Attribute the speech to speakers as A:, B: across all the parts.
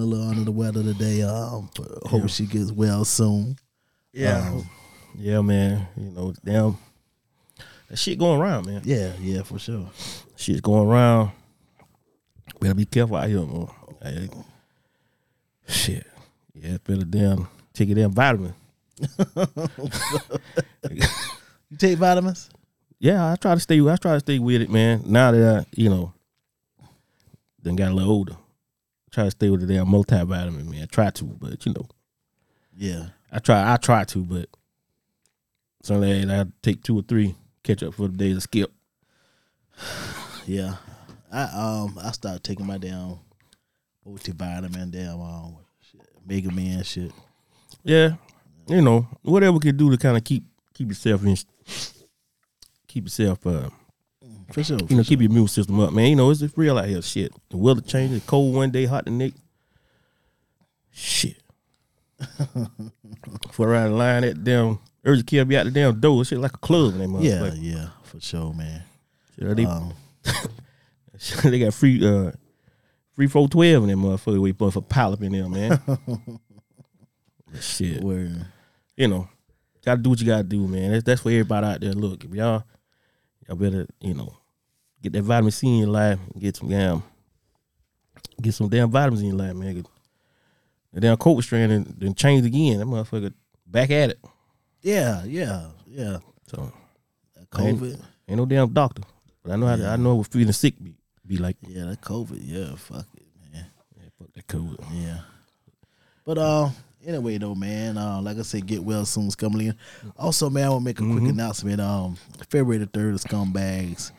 A: a little under the weather today. Um, hope she gets well soon.
B: Yeah,
A: Um,
B: yeah, man. You know, damn, that shit going around, man.
A: yeah, yeah, for sure.
B: Shit's going around. Better be careful out here, man. Hey, shit, yeah, better damn take your damn vitamin.
A: You take vitamins?
B: Yeah, I try to stay. I try to stay with it, man. Now that I, you know, then got a little older, try to stay with the damn multivitamin, man. I try to, but you know,
A: Yeah.
B: I try. I try to, but days I take two or three, catch up for the days of skip.
A: Yeah. I um I started taking my damn multivitamin, damn um shit, Mega Man shit.
B: Yeah, you know, whatever we can do to kind of keep keep yourself in, keep yourself, uh,
A: For sure.
B: you know, keep your immune system up, man. You know, it's, real out here. Shit, the weather changes, cold one day, hot the next. Shit. For around the line at damn urgent care be out the damn door. Shit like a club in that
A: yeah,
B: motherfucker.
A: yeah, for sure, man.
B: Shit, they,
A: Um,
B: they got free uh free four twelve in that motherfucker. We put for polyp in there, man. Shit.
A: where
B: you know, gotta do what you gotta do, man. That's that's for everybody out there. Look, if y'all y'all better, you know, get that vitamin C in your life and get some damn get some damn vitamins in your life, man. The damn COVID strain and then changed again. That motherfucker back at it.
A: yeah, yeah, yeah.
B: So
A: COVID.
B: ain't no damn doctor. But I know how to, I know what feeling sick be be like.
A: Yeah, that COVID. Yeah, fuck it, man.
B: Yeah, fuck that COVID.
A: Yeah. But uh anyway though, man, uh like I said, get well soon, Scumley. Also, man, I will make a quick announcement. Um February the third, the scumbags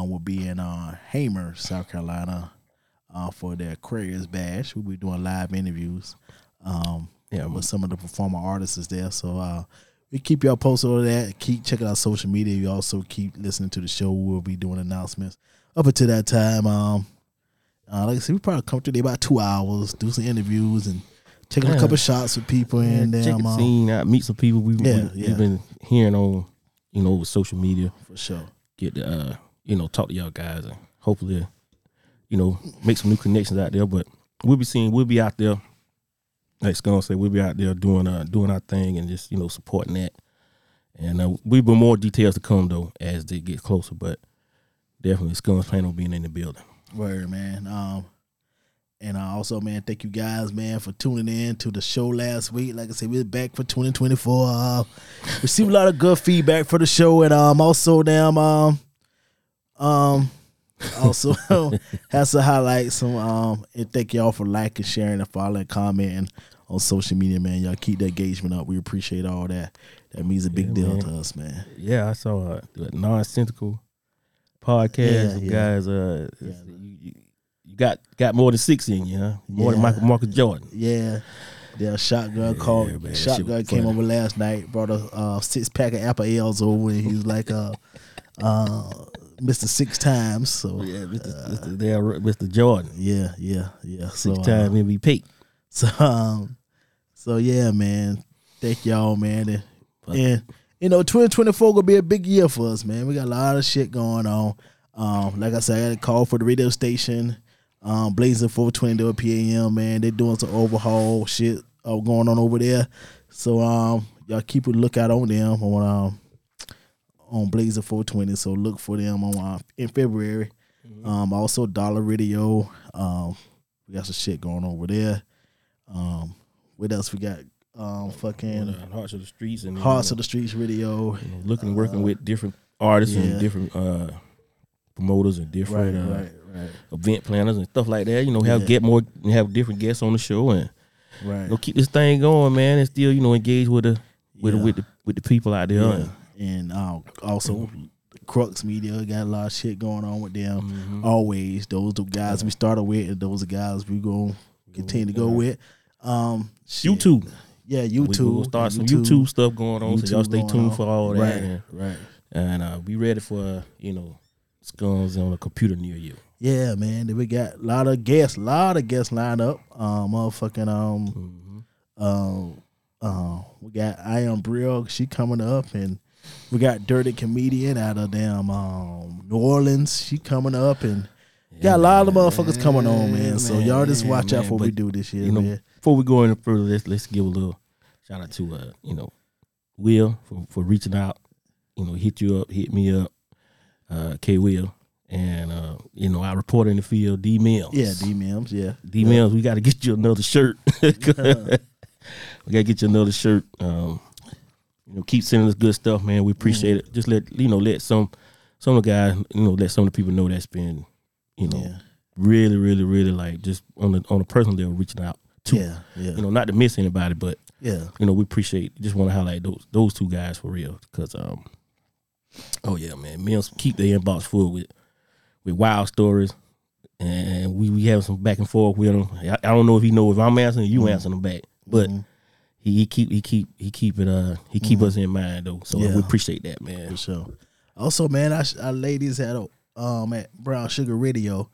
A: um will be in uh Hamer, South Carolina, uh for their Aquarius Bash. We'll be doing live interviews. Um
B: Yeah,
A: with some of the performer artists is there. So uh we keep y'all posted on that. Keep checking out social media. You also keep listening to the show. We'll be doing announcements up until that time. Um, uh, like I said, we probably come through there about two hours, do some interviews, and taking a couple shots with people. And
B: check
A: then
B: the
A: um,
B: scene out, meet some people we,
A: Yeah,
B: we,
A: yeah.
B: have been hearing on, you know, over social media.
A: for sure.
B: get the uh, you know, talk to y'all guys and hopefully, you know, make some new connections out there. But we'll be seeing we'll be out there. Like Scone said, we'll be out there doing uh doing our thing and just, you know, supporting that. And uh, we'll be more details to come though as they get closer, but definitely Scone's plan on being in the building.
A: Word, man. Um, and uh, also, man, thank you guys, man, for tuning in to the show last week. Like I said, we're back for 2024. Uh, received a lot of good feedback for the show, and um, also, damn, um, um, also has to highlight some um, and thank y'all for liking, sharing, and following, commenting on social media, man. Y'all keep the engagement up. We appreciate all that. That means a big
B: Yeah,
A: deal
B: man.
A: to us, man.
B: Yeah, I saw a, a nonsensical podcast.
A: Yeah,
B: of
A: yeah.
B: guys, uh, you, you, got got more than six in you, huh? More than. Michael Marcus Jordan.
A: Yeah. Yeah, shotgun
B: Yeah,
A: called.
B: man,
A: shotgun came
B: funny.
A: over last night, brought a uh, six pack of apple ales over, and he was like, uh, uh, Mr. Six Times. So
B: Yeah, Mr. There, Mr. Jordan,
A: yeah, yeah, yeah. So,
B: six time
A: uh,
B: MVP.
A: so, um, so yeah, man. Thank y'all, man. And, and you know, 2024 gonna be a big year for us, man. We got a lot of shit going on. Um, like I said, I got a call for the radio station. Um, Blazing 420 PM, man. They're doing some overhaul shit uh, going on over there. So um, y'all keep a lookout on them on um on Blazing 420. So look for them on uh, in February. Um, also Dollar Radio. Um, we got some shit going over there. Um, what else we got? Um, fucking
B: uh, Hearts of the Streets and
A: Hearts
B: you
A: of the Streets Radio.
B: you know, looking and working with different artists
A: yeah.
B: and different uh, promoters and
A: Right,
B: different uh,
A: right, right,
B: event planners and stuff like that. You know, have
A: Yeah.
B: get more have different guests on the show and
A: right.
B: you know, keep this thing going, man, and still you know engage with the with
A: Yeah.
B: the, with the with the people out there.
A: Yeah.
B: And,
A: uh, also, Crux Media got a lot of shit going on with them.
B: Mhm.
A: Always, those the guys we started with, and those are guys we gonna continue to go with. Um, shit.
B: YouTube.
A: yeah,
B: We
A: YouTube.
B: will start some YouTube stuff going on, so y'all stay tuned
A: on.
B: for all that.
A: Right,
B: And,
A: right.
B: and uh, be ready for uh, you know scones on a computer near you.
A: Yeah, man. We got a lot of guests, a lot of guests lined up. Um, motherfucking um,
B: Mhm.
A: um, uh, we got I am Brill, she coming up, and we got Dirty Comedian out of damn um New Orleans, she coming up, and Got a lot of motherfuckers coming on, man. So
B: man,
A: y'all just
B: man,
A: watch out for what we do this year,
B: You know,
A: man.
B: before we go any further, let's let's give a little shout out to uh, you know, Will for, for reaching out. You know, hit you up, hit me up, uh, K Will. And uh, you know, our reporter in the field, D Mills.
A: Yeah, D Mims, yeah.
B: D Mills, we gotta get you another shirt. we gotta get you another shirt. Um, you know, keep sending us good stuff, man. We appreciate it. Just let you know, let some some of the guys, you know, let some of the people know that's been, you know,
A: Yeah.
B: really, really, really like just on the on a personal level reaching out to
A: Yeah, yeah,
B: you know, not to miss anybody, but
A: yeah.
B: you know, we appreciate. Just want to highlight those those two guys for real, because um, oh yeah, man, Mills keep the inbox full with with wild stories, and we we have some back and forth with him. I, I don't know if he know if I'm answering, you answering him back, but
A: Mhm.
B: He, he keep he keep he keep it uh he keep us in mind though, so
A: Yeah.
B: we appreciate that, man.
A: For sure. Also, man, our, our ladies had a um at Brown Sugar Radio.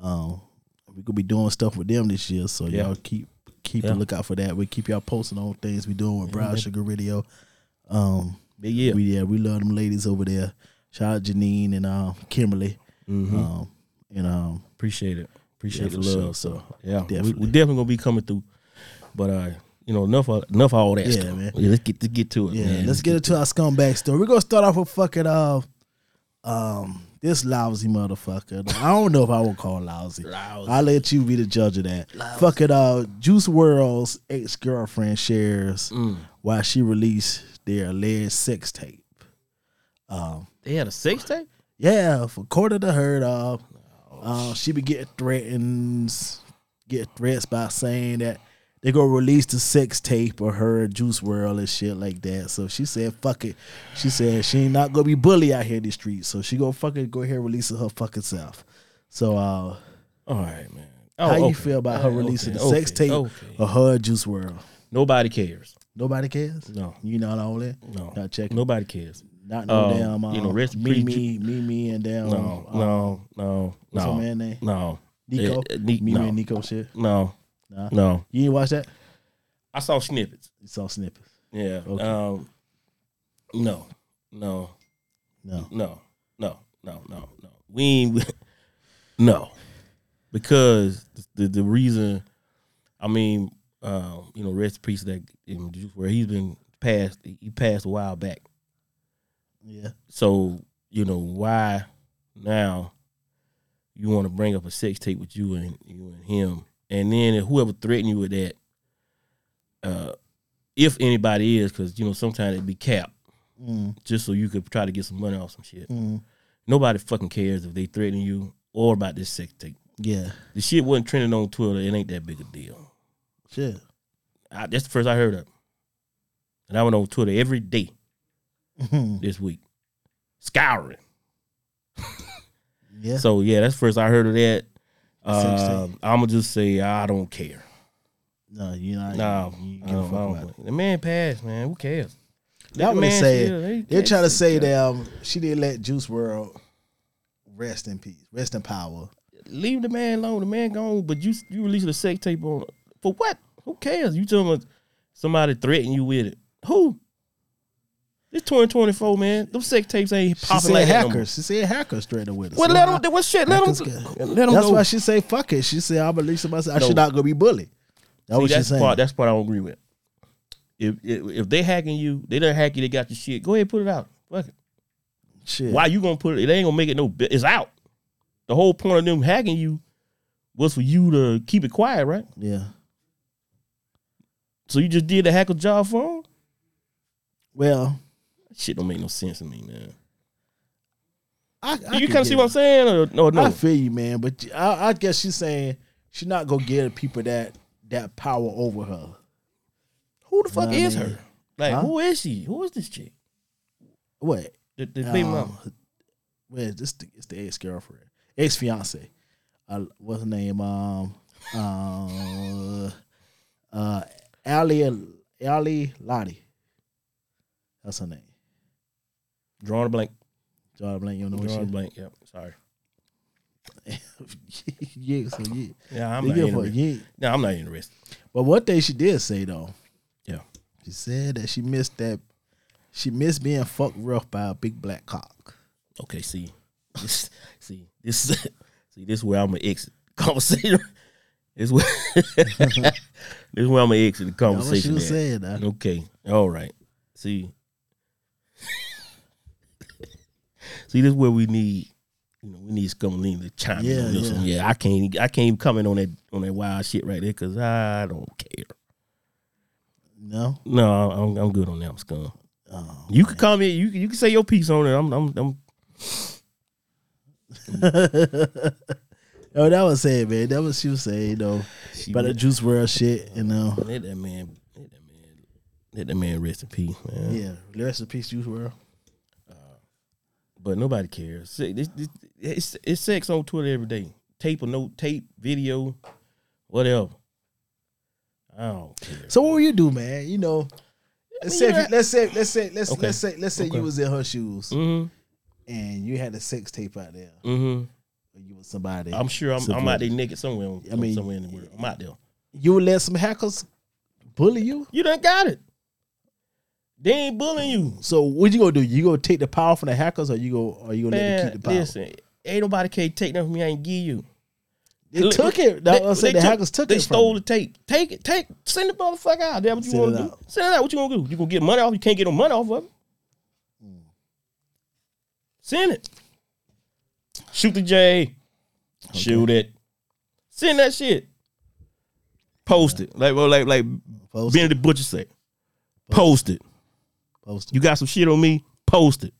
A: Um, we gonna be doing stuff with them this year, so
B: Yeah.
A: y'all keep keep
B: Yeah.
A: a lookout for that. We keep y'all posting on things we doing with Brown. Sugar Radio. Um,
B: Big yeah,
A: we yeah we love them ladies over there. Shout out Janine and um Kimberly.
B: Mhm.
A: Um, and um
B: appreciate it, appreciate the love.
A: sure.
B: So yeah,
A: Definitely.
B: we definitely gonna be coming through, but uh, you know, enough of, enough of all that
A: Yeah,
B: stuff.
A: man.
B: Yeah, let's get let's get to it.
A: yeah,
B: man.
A: let's get into our scumbag story. We're gonna start off with fucking uh um this lousy motherfucker. I don't know if I would call lousy.
B: Lousy.
A: I'll let you be the judge of that. Fucking uh Juice WRLD's ex girlfriend shares
B: Mm.
A: why she released their alleged sex tape. Um
B: They had a sex tape.
A: yeah, for quarter to heard of. Uh, she be getting threatens, get threats by saying that they gonna release the sex tape of her Juice WRLD and shit like that. So she said, "Fuck it." She said she ain't not gonna be bully out here in the streets. So she gonna fucking go ahead and release it her fucking self. So uh,
B: All right, man. Oh,
A: how you feel about her
B: Okay,
A: releasing the
B: okay,
A: sex tape
B: okay.
A: of her Juice WRLD?
B: Nobody cares.
A: Nobody cares.
B: No,
A: You not on that?
B: no,
A: Not checking.
B: nobody cares.
A: Not no
B: Um,
A: damn. Uh,
B: you know, rest
A: me, me, me, me, and damn.
B: No,
A: uh,
B: no, no,
A: What's
B: no,
A: her man name?
B: no.
A: Nico.
B: Eh, eh, Ni-
A: me,
B: no,
A: me, and Nico shit.
B: no,
A: Nah.
B: no.
A: You ain't watch that?
B: I saw snippets.
A: You saw snippets.
B: Yeah.
A: Okay.
B: Um. No, no,
A: No.
B: no, no, no, no, no. We ain't. no, because the the reason. I mean, um, you know, rest in peace that in where he's been passed. He passed a while back.
A: Yeah.
B: So you know why now you want to bring up a sex tape with you and you and him, and then whoever threatened you with that, uh, if anybody is, because you know sometimes it be capped
A: Mm,
B: just so you could try to get some money off some shit.
A: mm,
B: Nobody fucking cares if they threaten you or about this sex tape.
A: yeah.
B: The shit wasn't trending on Twitter. It ain't that big a deal.
A: Shit.
B: I, that's the first I heard of, and I went on Twitter every day
A: Mhm.
B: this week, scouring.
A: yeah.
B: So yeah, that's the first I heard of that. Uh, I'm gonna just say I don't care.
A: no, you're not.
B: No,
A: You, you
B: I don't- I don't-
A: it.
B: the man passed, man. Who cares?
A: That
B: Let the
A: what they
B: man
A: say.
B: they-
A: They're trying to say that um, she didn't let Juice WRLD rest in peace, rest in power.
B: leave the man alone. The man gone, but you you released a sex tape on for what? Who cares? You telling me somebody threaten you with it? Who? It's 2024, man. Them sex tapes ain't
A: She
B: popping
A: said
B: like that no more.
A: hackers. She said hackers threatened with us.
B: Well, let them. What shit? Let them. Let them
A: That's
B: go.
A: why she say fuck it. She said I'm releasing myself. I
B: No.
A: should not go be bullied. That's
B: See,
A: what she's
B: that's
A: saying.
B: part. That's the part I don't agree with. If, if if they hacking you, they done hack you. They got your shit. Go ahead, put it out. Fuck it.
A: Shit.
B: Why you gonna put it? It ain't gonna make it no. bi- It's out. The whole point of them hacking you was for you to keep it quiet, right?
A: Yeah.
B: So you just did the hacker job for them.
A: Well,
B: Shit don't make no sense to me, man.
A: I, I
B: you
A: could
B: kind of see
A: get
B: what I'm saying, or no? No,
A: I feel you, man, but I, I guess she's saying she's not gonna give people that that power over her.
B: who the fuck
A: Nah,
B: is
A: man.
B: her? Like,
A: Huh?
B: who is she? Who is this chick?
A: What?
B: The, the baby
A: Um,
B: mama.
A: Well, this the, it's the ex girlfriend, ex fiance. Uh, what's her name? Um, uh, uh, Ali Ally Lotti. That's her name.
B: Drawing a blank.
A: John Blank, you don't know
B: Drawing a
A: what
B: blank. Yep. Sorry.
A: yeah, so yeah.
B: Yeah, I'm not
A: give
B: interested.
A: yeah.
B: No, I'm not interested.
A: But one thing she did say though,
B: Yeah.
A: she said that she missed that. She missed being fucked rough by a big black cock.
B: Okay. See, this, see, this, See, this is where I'm gonna exit the conversation. this where this is where I'm gonna exit the
A: That's what she
B: conversation.
A: was
B: at.
A: saying.
B: Okay. All right. See. See, this is where we need, you know, we need Scummerdine to chime in
A: Yeah,
B: on this
A: yeah.
B: one. Yeah, I can't, I can't even comment on that on that wild shit right there because I don't care.
A: No.
B: No, I'm, I'm good on that, I'm Scum.
A: Oh,
B: You can comment. You can- you can say your piece on it. I'm, I'm, I'm
A: oh, that was saying, man. That was she was saying, know,
B: she
A: about the Juice WRLD shit, you know.
B: let that man, let that man, let that man rest in peace, man.
A: Yeah, rest in peace, Juice WRLD.
B: But nobody cares. This, it's, it's sex on Twitter every day. Tape or no tape, video, whatever. I don't care.
A: So what will you do, man? You know, let's say, if you, let's say, let's say, let's
B: Okay.
A: let's say, let's say
B: Okay.
A: you was in her shoes
B: Mm-hmm.
A: and you had a sex tape out there,
B: Mm-hmm.
A: you with somebody.
B: I'm sure I'm, I'm out there naked somewhere.
A: I mean-
B: somewhere in the world. I'm out there.
A: you would let some hackers bully you.
B: You done got it. They ain't bullying you.
A: So what you gonna do? You gonna take the power from the hackers, or you go, or you gonna let them keep the power?
B: listen, ain't nobody can take nothing from me. I ain't give you.
A: They took it. What I'm saying. The hackers took
B: They
A: it.
B: They
A: stole
B: the tape. Take it. Take. Send the motherfucker out. That's what you want to do. Send it out. What you gonna do? You gonna get money off? You can't get no money off of it. Send it. Shoot the J. Shoot it. Send that shit. Post it. Like well, like like
A: Post
B: the Butcher say. Post it.
A: Post
B: You got some shit on me. Post it.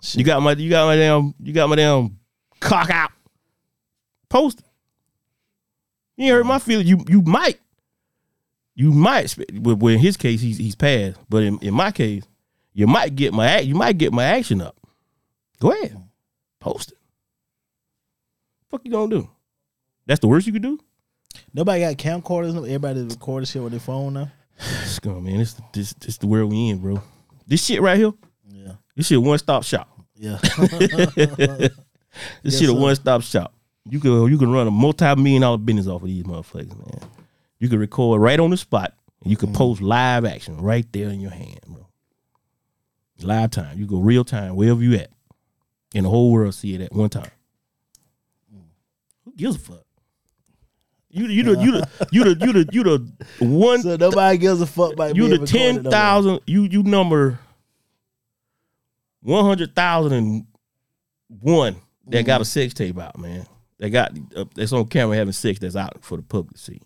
A: Shit.
B: You got my you got my damn you got my damn cock out. Post it. You ain't hurt my feelings. You you might. You might well in his case he's he's passed. But in, in my case, you might get my act you might get my action up. Go ahead. Post it. Fuck you gonna do? That's the worst you could do?
A: Nobody got camcorders. Everybody recording shit with their phone now.
B: Scum, man. This this this the world we in, bro. This shit right here,
A: Yeah,
B: this shit one stop shop.
A: yeah.
B: This
A: Yes,
B: shit a one stop shop. You can you can run a multi million dollar business off of these motherfuckers, man. You can record right on the spot, and you
A: Mm-hmm.
B: can post live action right there in your hand, bro. Live time. You go real time wherever you at, and the whole world see it at one time. Who gives a fuck? You the- you the you the you the you the you the one
A: so nobody gives a fuck about
B: you the ten thousand you you number one hundred thousand and one that got a sex tape out, man. They got uh, that's on camera having sex that's out for the public to see.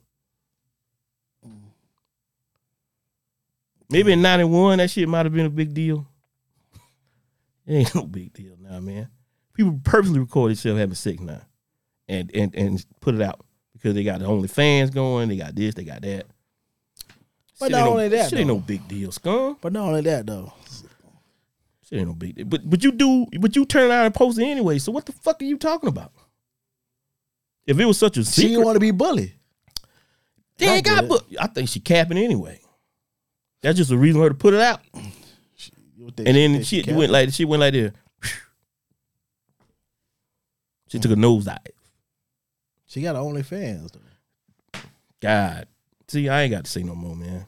B: Maybe in ninety one that shit might have been a big deal. It ain't no big deal now, man. People purposely record themselves having sex now, and and and put it out because they got the OnlyFans going. They got this, they got that.
A: But
B: Shit
A: not
B: ain't no-
A: only that,
B: shit ain't no big deal, scum.
A: But not only that though.
B: Shit ain't no big deal. But but you do, but you turn out and post it anyway. So what the fuck are you talking about? If it was such a
A: She
B: secret,
A: didn't want to be bullied.
B: they ain't got. But I think she capping anyway. That's just a reason for her to put it out.
A: Think
B: And then she,
A: she
B: went like she went like this. She took a nosedive.
A: She got OnlyFans though.
B: God, see, I ain't got to say no more, man.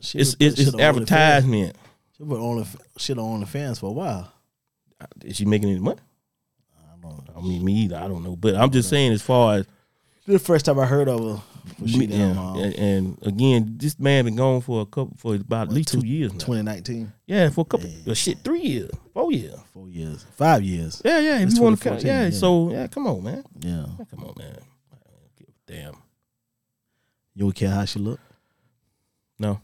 A: She
B: It's it's, it's advertisement.
A: She put only shit on OnlyFans for a while.
B: Is she making any money?
A: I don't know.
B: I mean, me either. I don't know, but I'm just saying, as far as
A: the first time I heard of her.
B: Yeah, and, and again, this man been gone for a couple for about at least two years now.
A: 2019,
B: Yeah, for a couple uh, shit, three years, four years.
A: four years, five years.
B: Yeah, yeah. If
A: It's
B: you want to, count, yeah,
A: yeah.
B: So yeah, come on, man.
A: Yeah,
B: Come on, man. Damn.
A: you don't care how she look.
B: No.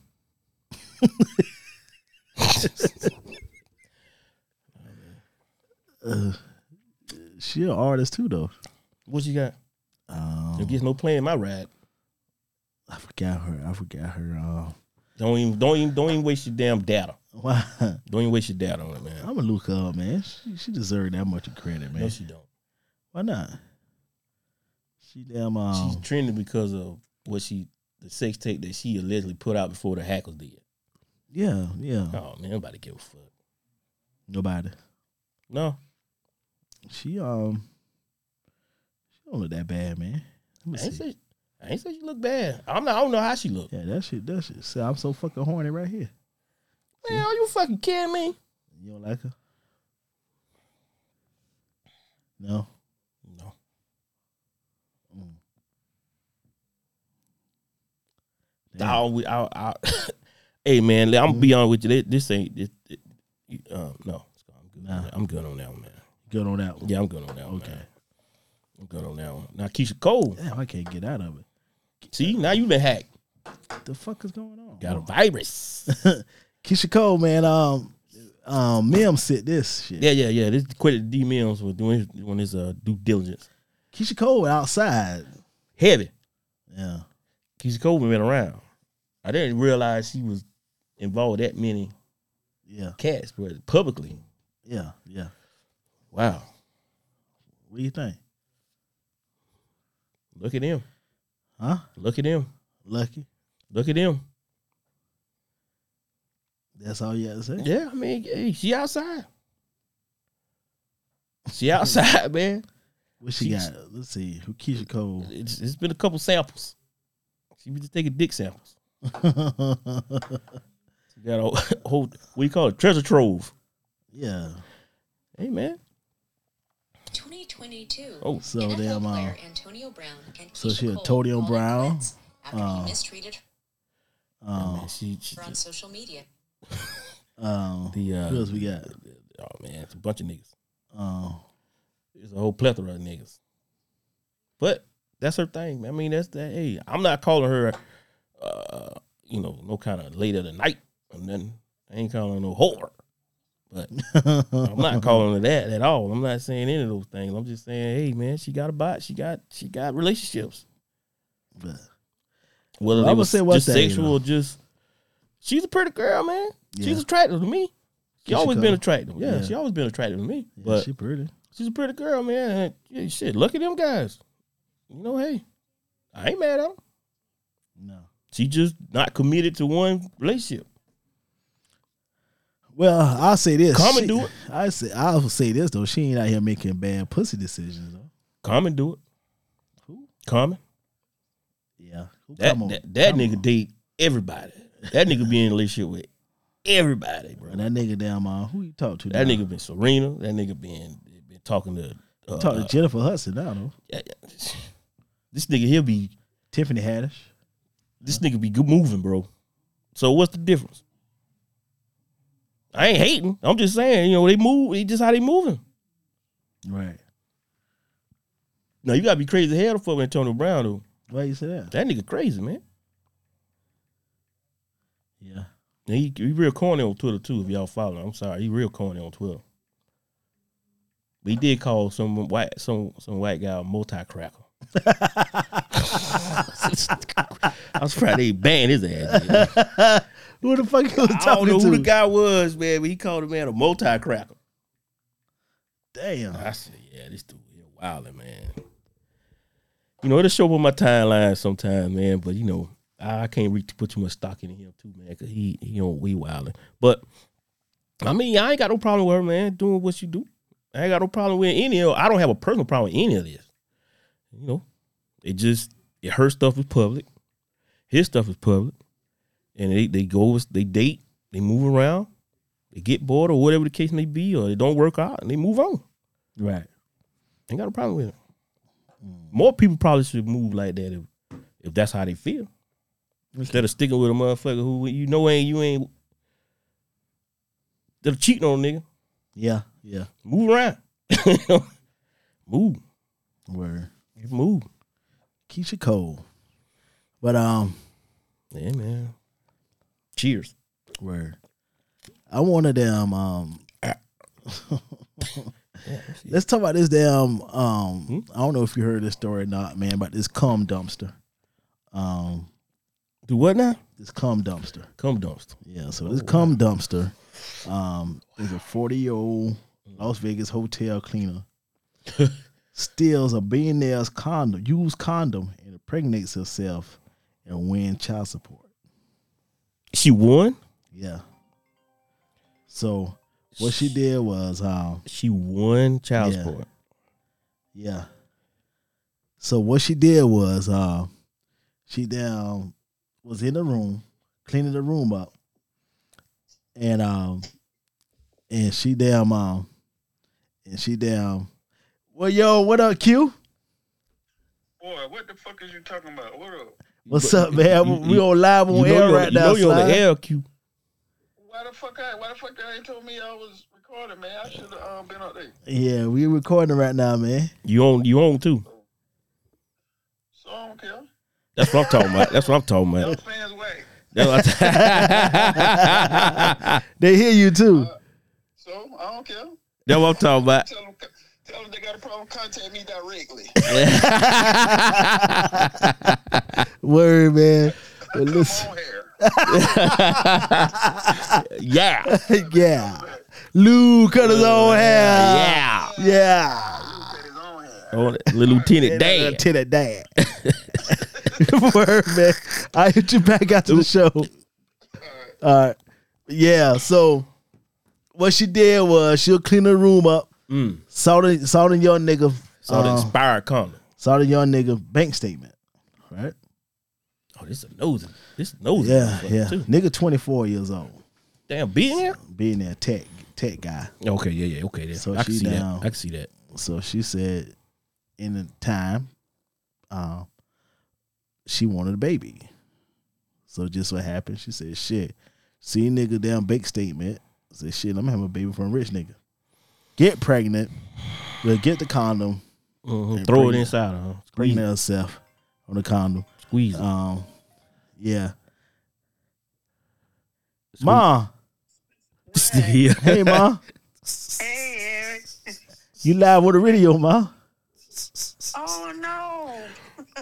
A: Uh, she an artist too though.
B: What you got?
A: Um,
B: There gets no playing my ride.
A: I forgot her. I forgot her. Uh,
B: Don't even, don't even, don't even waste your damn data.
A: why?
B: Don't even waste your data on it, man.
A: I'm gonna look up, man. She, she deserved that much of credit, man.
B: No, she don't.
A: Why not? She damn. Um,
B: She's trending because of what she, the sex tape that she allegedly put out before the hackers did.
A: yeah, yeah.
B: Oh man, nobody give a fuck.
A: Nobody.
B: No,
A: She um. She don't look that bad, man. Let me see.
B: I ain't said you look bad. I'm not. I don't know how she look.
A: Yeah, that shit. That shit. So I'm so fucking horny right here.
B: Man, are you fucking kidding me?
A: You don't like her? No. No. Mm. Damn.
B: I always, I, I, hey man, I'm mm. be honest with you. This ain't this. It, um, uh, no, I'm good.
A: Nah.
B: I'm good on that one, man.
A: Good on that one.
B: Yeah, I'm good on that one.
A: Okay.
B: Man. I'm good on that one. Now Keyshia Cole.
A: Damn, I can't get out of it.
B: See, now you've been hacked.
A: What the fuck is going on?
B: Got a virus.
A: Keyshia Cole, man. Um, um, Mim said this shit.
B: yeah, yeah, yeah. This credit D Mills for doing his, doing his uh, due diligence.
A: Keyshia Cole outside.
B: Heavy.
A: Yeah.
B: Keyshia Cole been around. I didn't realize she was involved that many
A: Yeah.
B: cats, but publicly.
A: Yeah. Yeah.
B: Wow.
A: What do you think?
B: Look at him.
A: Huh?
B: Look at him.
A: Lucky.
B: Look at him.
A: That's all you have to say.
B: Yeah, I mean, hey, she outside. She outside, man.
A: What she got? Let's see. Who Keyshia Cole?
B: It's, it's been a couple samples. She be just taking dick samples. She got a whole, what do you call it? Treasure trove.
A: yeah.
B: Hey, man.
C: 2022.
B: Oh.
A: So
C: NFL
A: damn, uh,
C: player Antonio Brown and
A: so
C: Keisha
A: she
C: Cole
A: Antonio
C: called it
A: Brown,
C: after
A: uh,
C: he mistreated
B: Yeah,
A: Um,
B: man, she, she
C: her on social media.
A: um,
B: the uh,
A: who else we got?
B: Oh man, it's a bunch of niggas.
A: Um,
B: It's a whole plethora of niggas. But that's her thing. man. I mean, that's that. Hey, I'm not calling her, uh, you know, no kind of late of the night or nothing. I ain't calling her no whore. But I'm not calling her that at all. I'm not saying any of those things. I'm just saying, hey man, she got a bot. She got she got relationships.
A: but
B: Whether
A: Well,
B: they
A: I'ma
B: was
A: say
B: just
A: thing, you
B: sexual
A: know.
B: just, she's a pretty girl, man.
A: Yeah.
B: She's attractive to me. She always been attractive. Yeah,
A: Yeah.
B: she always been attractive to me.
A: yeah,
B: but
A: she pretty.
B: she's a pretty girl, man. Yeah, shit. Look at them guys. You know, hey, I ain't mad at them.
A: No.
B: She just not committed to one relationship.
A: Well, I'll say this.
B: Come and
A: She-
B: do it.
A: I say I'll say this though. She ain't out here making bad pussy decisions though.
B: Common do it.
A: Who?
B: Common.
A: Yeah. Who
B: That
A: come on?
B: that, that nigga
A: on.
B: date everybody. That nigga be in a relationship with everybody, bro.
A: And that nigga down my who you talk to?
B: That
A: now?
B: nigga been Serena. That nigga been been talking to. Uh,
A: talk to Jennifer Hudson now though.
B: yeah, yeah. This nigga he'll be
A: Tiffany Haddish.
B: this nigga be good moving, bro. So what's the difference? I ain't hating. I'm just saying, you know, they move. It's just how they moving.
A: Right.
B: Now you gotta be crazy hell to with Antonio Brown though.
A: Why you say that?
B: That nigga crazy, man.
A: Yeah.
B: And he, he real corny on Twitter too. If y'all follow. I'm sorry, he real corny on Twitter. But he did call some white some some white guy a multi cracker. I was surprised they banned his ass.
A: Who the fuck you was
B: I don't
A: talking
B: know
A: to?
B: who the guy was, man, but he called the man a multi cracker.
A: Damn.
B: I said, yeah, this dude here wilding, man. You know, it'll show up on my timeline sometimes, man. But you know, I, can't reach put too much stock in him too, man, because he he don't we wilding. But I mean, I ain't got no problem with her, man, doing what she do. I ain't got no problem with any of. I don't have a personal problem with any of this. You know, it just it her stuff is public, his stuff is public, and they they go they date, they move around, they get bored or whatever the case may be, or they don't work out and they move on.
A: Right.
B: Ain't got a problem with it. More people probably should move like that if, if that's how they feel. Instead of sticking with a motherfucker who you know ain't you ain't they're cheating on a nigga.
A: Yeah. Yeah.
B: Move around. move.
A: Where?
B: You move.
A: Keyshia Cole. But um,
B: Yeah, man. Cheers.
A: word. I wanted them um Let's talk about this damn um
B: Hmm?
A: I don't know if you heard this story or not, man, about this cum dumpster. Um
B: Do what now?
A: this cum dumpster.
B: Cum dumpster.
A: Yeah, so this cum dumpster um is a 40 year old Las Vegas hotel cleaner steals a billionaire's condom, used condom, and impregnates herself and win child support.
B: She won?
A: Yeah. So what she did was um
B: She won child
A: Yeah.
B: support.
A: yeah. So what she did was uh she down was in the room, cleaning the room up. And um and she damn um and she damn well yo, what up, Q?
D: Boy, what the fuck is you talking about? What up?
A: What's up, man?
B: You-
A: we on live on
B: You know
A: air right now.
B: You know you on the air, Q.
D: Why the fuck I? Why the fuck they ain't told me I was recording, man? I should have um, been up there.
A: Yeah, we recording right now, man.
B: You on you on too.
D: So I don't care.
B: That's what I'm talking about. That's what I'm talking
D: Y'all
B: about.
D: fans whack.
B: That's
A: They hear you too.
D: So I don't care.
B: that's what I'm talking about.
D: Tell them, they got a problem. Contact me directly.
A: Word, man. But listen,
D: on.
B: Yeah.
A: yeah. Lou cut his own hair.
B: Yeah.
A: Yeah.
D: Lou cut his own hair.
B: Oh, little Lieutenant.
A: To the dad. Word, man. I hit you back after the show. All right. Yeah. So what she did was she'll clean her room up.
B: Mm.
A: Saw the saw the young nigga.
B: Saw the
A: uh,
B: expired condom.
A: saw the young nigga bank statement. Right.
B: Oh, this is a nosy. This is nosy.
A: Yeah. Yeah.
B: Too.
A: Nigga, twenty four years old.
B: Damn, being there.
A: Being a tech tech guy.
B: Okay, yeah, yeah, okay. Then.
A: So
B: I can
A: she
B: see
A: down.
B: that. I can see that.
A: So she said, in the time, um, she wanted a baby. So just what happened? She said, "Shit, see nigga down bank statement. Said shit, I'm gonna have a baby from a rich nigga. Get pregnant, well, get the condom,
B: Mhm.
A: And
B: Throw it inside of her. Squeeze,
A: pregnant herself on the condom.
B: squeeze it.
A: Um, yeah,
B: Squeeze-
A: ma,
B: yeah.
A: hey ma,
E: Hey, Eric.
A: you live with the radio, ma.
E: Oh no.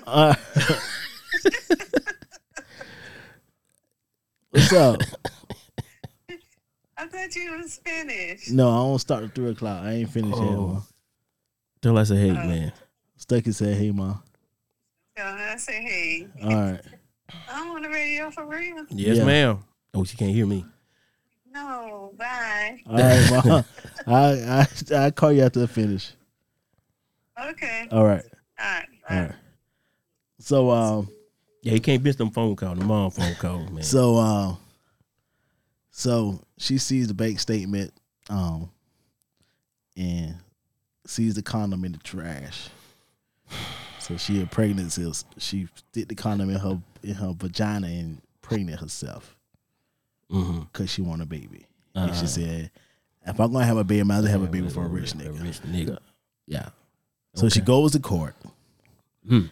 A: Uh, what's up?
E: I thought you was finished.
A: No, I don't start at three o'clock. I ain't finished yet.
B: Oh.
A: Ma.
B: Tell us, hey, man.
A: Stuckey said, "Hey, ma."
E: So I said, hey,
A: All right.
E: I'm on the radio for real.
B: Yes,
A: Yeah.
B: ma'am. Oh, she can't hear me.
E: No, bye.
A: All right, ma. I I I call you after the finish.
E: Okay.
A: All right.
E: All right.
A: All right. So um
B: Yeah, he can't miss them phone calls, the mom phone calls, man.
A: so um so she sees the bank statement um and sees the condom in the trash. So she had pregnancy. She stick the condom in her in her vagina and pregnant herself
B: mm-hmm.
A: because she want a baby.
B: Uh-huh.
A: she said, "If I'm gonna have a baby, I might as well have a baby for a rich
B: A
A: nigga."
B: rich nigga. Yeah.
A: So she goes to court.
B: Hmm.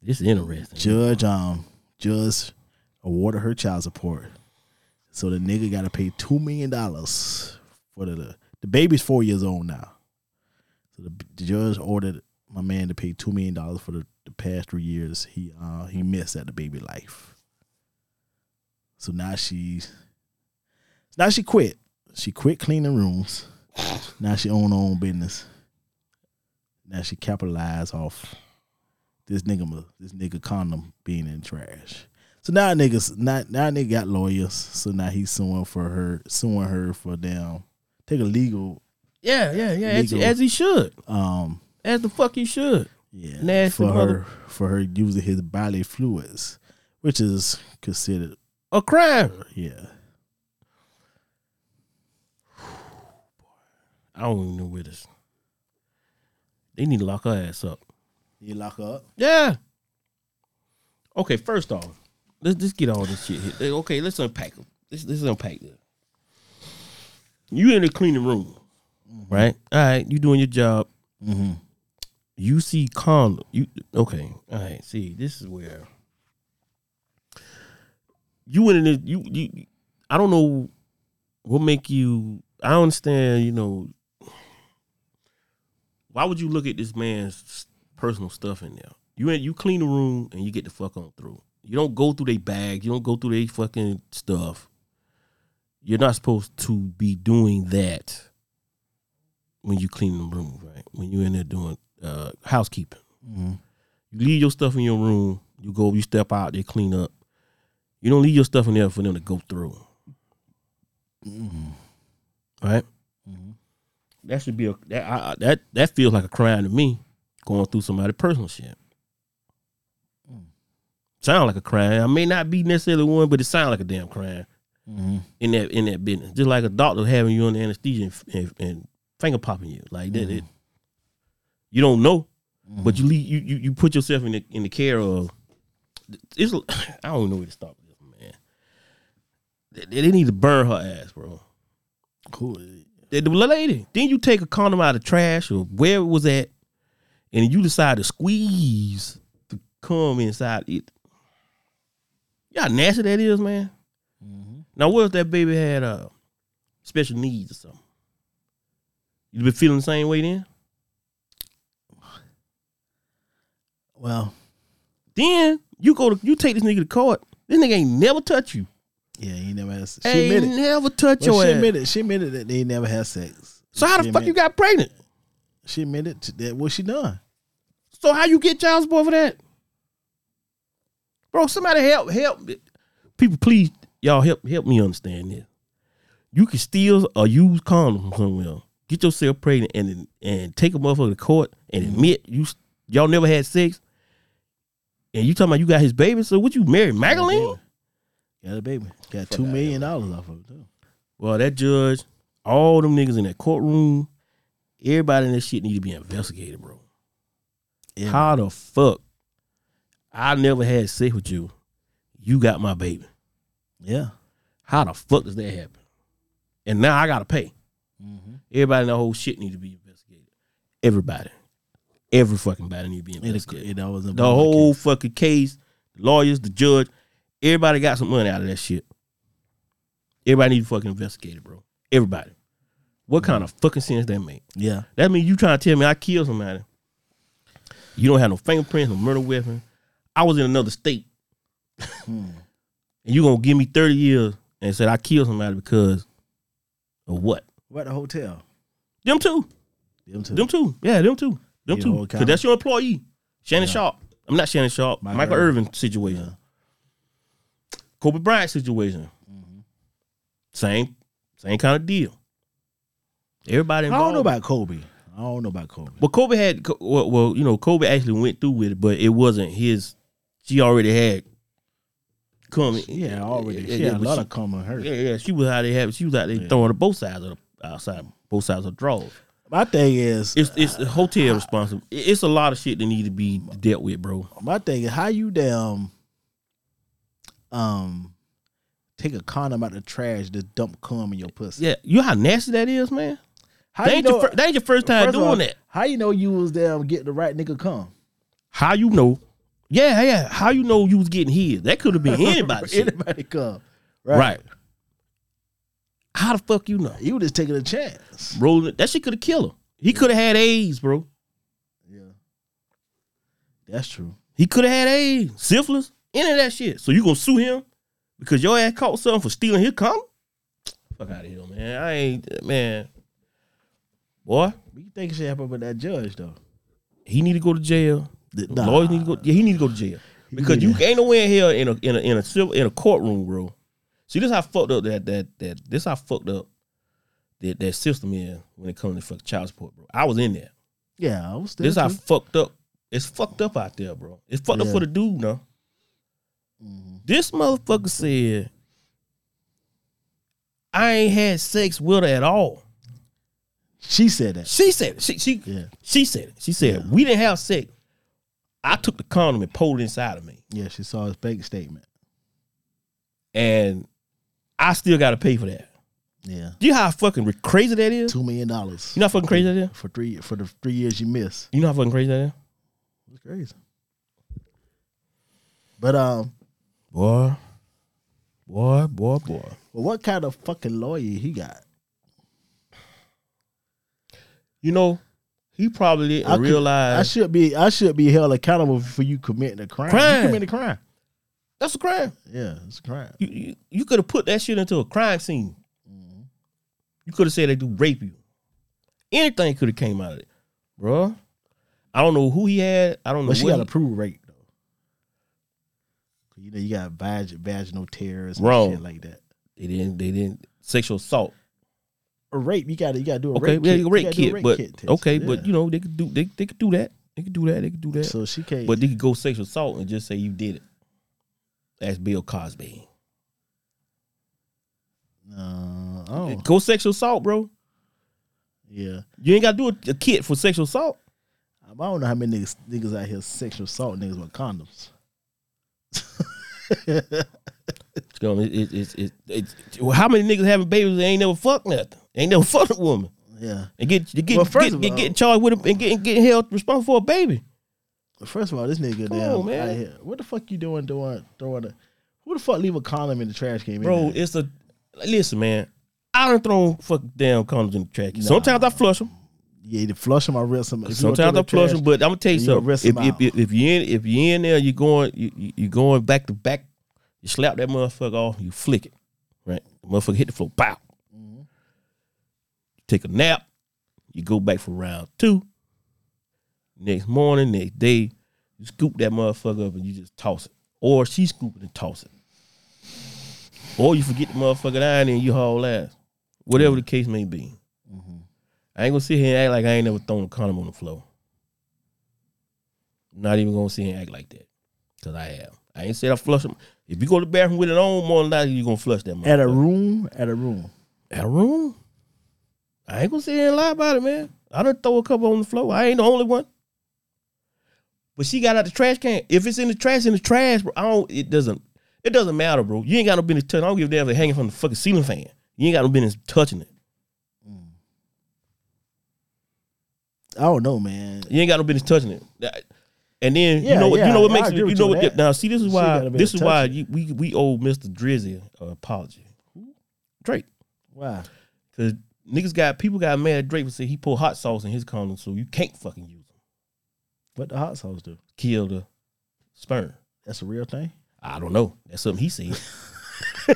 B: This is interesting.
A: Judge um judge awarded her child support. So the nigga got to pay two million dollars for the the baby's four years old now. So the, the judge ordered my man to pay two million dollars for the, the past three years he uh he missed at the baby life. So now she's now she quit. She quit cleaning rooms. Now she own her own business. Now she capitalized off this nigga this nigga condom being in trash. So now niggas now now nigga got lawyers. So now he's suing for her suing her for damn take a legal
B: Yeah, yeah, yeah. As, as he should.
A: um
B: As the fuck he should.
A: yeah
B: Nasty
A: for
B: mother-
A: her for her using his bodily fluids, which is considered
B: A crime.
A: yeah.
B: I don't even know where this. They need to lock her ass up.
A: You lock her up.
B: Yeah. Okay, first off, let's just get all this shit here. Okay, let's unpack it. Let's, let's unpack this. You in the cleaning room, right? All right, you doing your job.
A: Mm-hmm.
B: You see condom. You okay? All right. See, this is where you went in. You you. I don't know what make you. I don't understand. You know, why would you look at this man's personal stuff in there? You in, you clean the room and you get the fuck on through. You don't go through their bag. You don't go through their fucking stuff. You're not supposed to be doing that when you clean the room, right? When you're in there doing uh, housekeeping.
A: Mm-hmm.
B: You leave your stuff in your room. You go, you step out, they clean up. You don't leave your stuff in there for them to go through,
A: Mm-hmm.
B: right?
A: Mm-hmm.
B: That should be a that I, that that feels like a crime to me. Going through somebody's personal shit. Sound like a crime. I may not be necessarily one, but it sound like a damn crime
A: Mm-hmm.
B: in that in that business. Just like a doctor having you under anesthesia and, and, and finger popping you like that. It, you don't know, but you leave you, you you put yourself in the in the care of it's I don't know where to start with this, man. They, they need to burn her ass, bro.
A: Cool.
B: The, the lady, then you take a condom out of trash or where it was at, and you decide to squeeze the cum inside it. How nasty that is, man. Now, what if that baby had uh, special needs or something? You been feeling the same way then?
A: Well,
B: Then you go to you take this nigga to court. This nigga ain't never touch you.
A: yeah, he never has. She
B: ain't
A: admitted.
B: never touch
A: Well,
B: your
A: she
B: ass.
A: admitted. She admitted that they never had sex.
B: So how the
A: She
B: fuck you got pregnant?
A: She admitted that. What she done?
B: So how you get child support for that? Bro, somebody help help people please y'all help help me understand this. You can steal or use condoms from somewhere. Get yourself pregnant and and take a motherfucker to court and mm-hmm. admit you y'all never had sex. And you talking about you got his baby? So what you Mary Magdalene?
A: Got a baby. Got two million dollars off of it too.
B: Well, that judge, all them niggas in that courtroom, everybody in that shit need to be investigated, bro.
A: Yeah.
B: How the fuck I never had sex with you? You got my baby.
A: Yeah.
B: How the fuck does that happen? And now I gotta pay.
A: Mm-hmm.
B: Everybody in the whole shit need to be investigated. Everybody. Every fucking body need to be investigated.
A: it was
B: the whole fucking case, the lawyers, the judge, everybody got some money out of that shit. Everybody need to fucking investigate it, bro. Everybody. What kind of fucking sense that make?
A: Yeah.
B: That means you trying to tell me I killed somebody. You don't have no fingerprints, no murder weapon. I was in another state.
A: Hmm.
B: And you gonna give me 30 years and said I killed somebody because of what?
A: What the hotel?
B: Them two.
A: Them two.
B: Them two. Yeah, them two. Them two. Because that's your employee. Shannon
A: Yeah.
B: Sharpe. I'm not Shannon Sharpe.
A: Michael
B: Michael,
A: Irvin.
B: Irvin situation. Kobe Bryant situation.
A: Mm-hmm.
B: Same, same kind of deal. Everybody
A: I don't know about Kobe. I don't know about Kobe.
B: But Kobe had well, well, you know, Kobe actually went through with it, but it wasn't his. She already had come.
A: Yeah, already.
B: Yeah,
A: she had a lot
B: she-
A: of common her.
B: Yeah, yeah, she was out there having. She was out there
A: Yeah.
B: throwing to both sides of the outside, both sides of the draws.
A: My thing is,
B: It's it's the hotel responsible. It's a lot of shit that need to be dealt with, bro.
A: my thing is, how you damn, um, take a condom out the trash to dump cum in your pussy?
B: Yeah, you know how nasty that is, man.
A: How
B: That
A: you
B: ain't,
A: know?
B: your, fir- that ain't your first time
A: first
B: doing
A: all,
B: that.
A: How you know you was damn getting the right nigga cum?
B: How you know? Yeah, yeah. How you know you was getting his? That could have been anybody.
A: Anybody cum?
B: Right. right. How the fuck you know?
A: You was just taking a chance.
B: Rolling that shit could have killed him. He could have had AIDS, bro.
A: Yeah, that's true.
B: He could have had AIDS, syphilis, any of that shit. So you gonna sue him because your ass caught something for stealing his condom? Fuck out of here, man. I ain't uh, man. Boy,
A: What you think should happen with that judge though?
B: he need to go to jail.
A: The-
B: The Lawyers need to go. Yeah, he need to go to jail because you ain't nowhere in here in a in a in a civil in a courtroom, bro. See, this how fucked up that that that this how fucked up that that system is when it comes to fuck child support, bro. I was in there.
A: Yeah, I was still.
B: This how fucked up. It's fucked up out there, bro. It's fucked up for the dude, no.
A: Mhm.
B: This motherfucker said, I ain't had sex with her at all.
A: She said that.
B: She said it. She she
A: Yeah,
B: she said it. She said,
A: Yeah.
B: we didn't have sex. I took the condom and pulled it inside of me.
A: yeah. She saw his bank statement.
B: And I still gotta pay for that.
A: Yeah,
B: You know how fucking re- crazy that is?
A: two million dollars.
B: You know how fucking crazy that is?
A: for three for the three years you missed.
B: You know how fucking crazy that is?
A: It's crazy. But um,
B: Boy. Boy, boy, boy.
A: well, what kind of fucking lawyer he got?
B: You know, he probably didn't
A: I could-
B: realize
A: I should be I should be held accountable for you committing a crime.
B: Crime.
A: You committed a crime.
B: that's a crime.
A: Yeah, it's a crime.
B: You you, you could have put that shit into a crime scene. Mm-hmm. You could have said they do rape you. Anything could have came out of it, bro. I don't know who he had. I don't know.
A: But she
B: what
A: got
B: he-
A: to prove rape though. 'Cause You know, you got vag- vaginal tears and
B: Wrong.
A: shit like that.
B: They didn't. They didn't sexual assault.
A: A rape, you got to you got to do a
B: Okay,
A: rape
B: yeah,
A: kit.
B: Rape
A: gotta do a
B: kit,
A: rape
B: but
A: kit test.
B: okay,
A: Yeah.
B: but you know they could do they they could do that. They could do that. They could do that.
A: so she can't.
B: but they could go sexual assault and just say you did it. That's Bill Cosby.
A: uh, oh
B: Go sexual assault, bro.
A: yeah,
B: You ain't got to do a, a kit for sexual assault.
A: I don't know how many niggas, niggas out here sexual assault niggas with condoms.
B: You know, it, it, it, it, how many niggas having babies that ain't never fucked nothing? Ain't never fucked a woman.
A: Yeah.
B: And get get,
A: Well,
B: get, get, getting charged with it and getting getting held responsible for a baby.
A: First of all, this nigga
B: Come
A: damn
B: on, man.
A: out here. What the fuck you doing doing throwing a who the fuck leave a condom in the trash can?
B: Bro, it's a listen, man. I done thrown fuck damn condoms in the trash. can. Sometimes I flush them.
A: Yeah, to flush them, I rip some. if
B: Sometimes I flush them, but I'm gonna tell you something.
A: rinse
B: If, if, if, if you in if you in there, you're going you, you going back to back. You slap that motherfucker off. You flick it, right? The motherfucker hit the floor. Pow.
A: Mm-hmm.
B: You take a nap. You go back for round two. Next morning, next day, you scoop that motherfucker up and you just toss it, or she scoop it and toss it, or you forget the motherfucker down and you haul ass. Whatever the case may be. I ain't gonna sit here and act like I ain't never thrown a condom on the floor. Not even gonna sit here and act like that. Cause I have. I ain't said I flush them. If you go to the bathroom with it on, more than likely you gonna flush that
A: at a room, at a room.
B: At a room. I ain't gonna sit here and lie about it, man. I done throw a couple on the floor. I ain't the only one. But she got out the trash can. If it's in the trash, in the trash, bro. I don't. It doesn't. It doesn't matter, bro. You ain't got no business touching. I don't give a damn if it's hanging from the fucking ceiling fan. You ain't got no business touching it.
A: I don't know, man.
B: You ain't got no business touching it. That- And then
A: Yeah,
B: you know what?
A: yeah,
B: you know what
A: I
B: makes
A: agree
B: you
A: with
B: know
A: you
B: what?
A: that.
B: Now see, this is
A: She
B: why
A: gotta be
B: this is why you, we we owe Mister Drizzy an apology. Drake,
A: Why?
B: because niggas got people got mad at Drake for saying he put hot sauce in his condom, so you can't fucking use them.
A: What the hot sauce do?
B: Kill the sperm.
A: That's a real thing.
B: I don't know. That's something he said.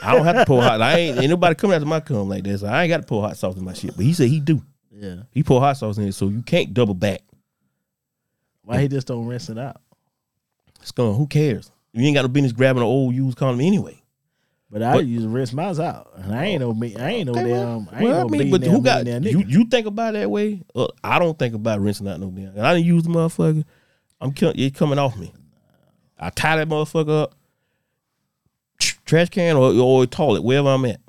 B: I don't have to pour hot. I ain't ain't nobody coming after my cum like this. I ain't got to pour hot sauce in my shit. But he said he do.
A: Yeah.
B: He pour hot sauce in it, so you can't double back.
A: Why he just don't rinse it out?
B: It's gone. Who cares? You ain't got no business grabbing an old used condom anyway.
A: But I
B: But-
A: use rinse mine out, and I ain't no me. I ain't no
B: Okay,
A: damn. I ain't
B: well,
A: no
B: I mean, but who got you? You think about it that way? Uh, I don't think about rinsing out no damn. And I didn't use the motherfucker. I'm kill- it coming off me. I tie that motherfucker up, trash can or or toilet wherever I'm at.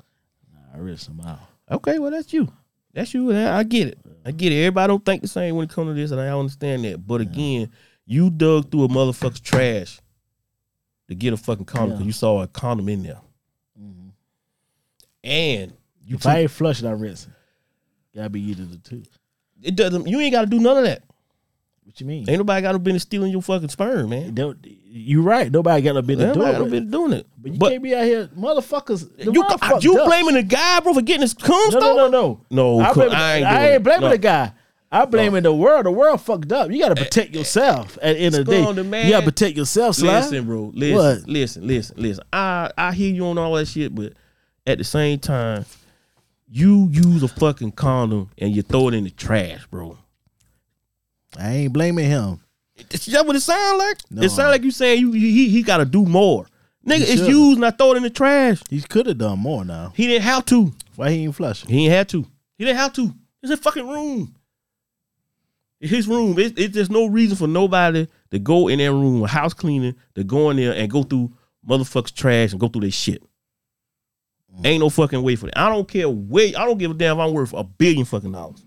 A: I rinse them out.
B: Okay, well that's you. That's you. I get it. I get it. Everybody don't think the same when it comes to this, and I understand that. But again, you dug through a motherfucker's trash to get a fucking condom because you saw a condom in there, mm-hmm. and you
A: If
B: took,
A: I ain't flushing, I rinse. Gotta be either the two.
B: it doesn't. You ain't got to do none of that.
A: What you mean?
B: Ain't nobody got no business stealing your fucking sperm, man.
A: Don't, you right. Nobody got no business
B: Nobody got no
A: doing it.
B: business doing it.
A: But you
B: But
A: can't be out here, motherfuckers. The
B: you,
A: world fucked
B: you
A: up.
B: blaming the guy, bro, for getting his cum
A: No, no,
B: stolen?
A: no, no.
B: No,
A: I,
B: cuz
A: blame,
B: I ain't
A: I
B: doing
A: ain't
B: it.
A: blaming
B: No.
A: the guy. I blaming the world. The world fucked up. You got to eh, protect eh, yourself. At the end of the day,
B: Scum, the man-
A: you got to protect yourself, Sly.
B: Listen, bro. Listen,
A: What?
B: listen, listen, listen. I I hear you on all that shit, but at the same time, you use a fucking condom and you throw it in the trash, bro.
A: I ain't blaming him.
B: Is that what it sound like?
A: No.
B: It sound like you saying you he he got to do more. Nigga, it's used and I throw it in the trash.
A: He could have done more now.
B: He didn't have to.
A: Why he ain't flushing?
B: He ain't had to. He didn't have to. It's a fucking room. It's his room. It's, it's there's no reason for nobody to go in their room, with house cleaning, to go in there and go through motherfuckers' trash and go through their shit. Mm. Ain't no fucking way for that. I don't care where. I don't give a damn if I'm worth a billion fucking dollars.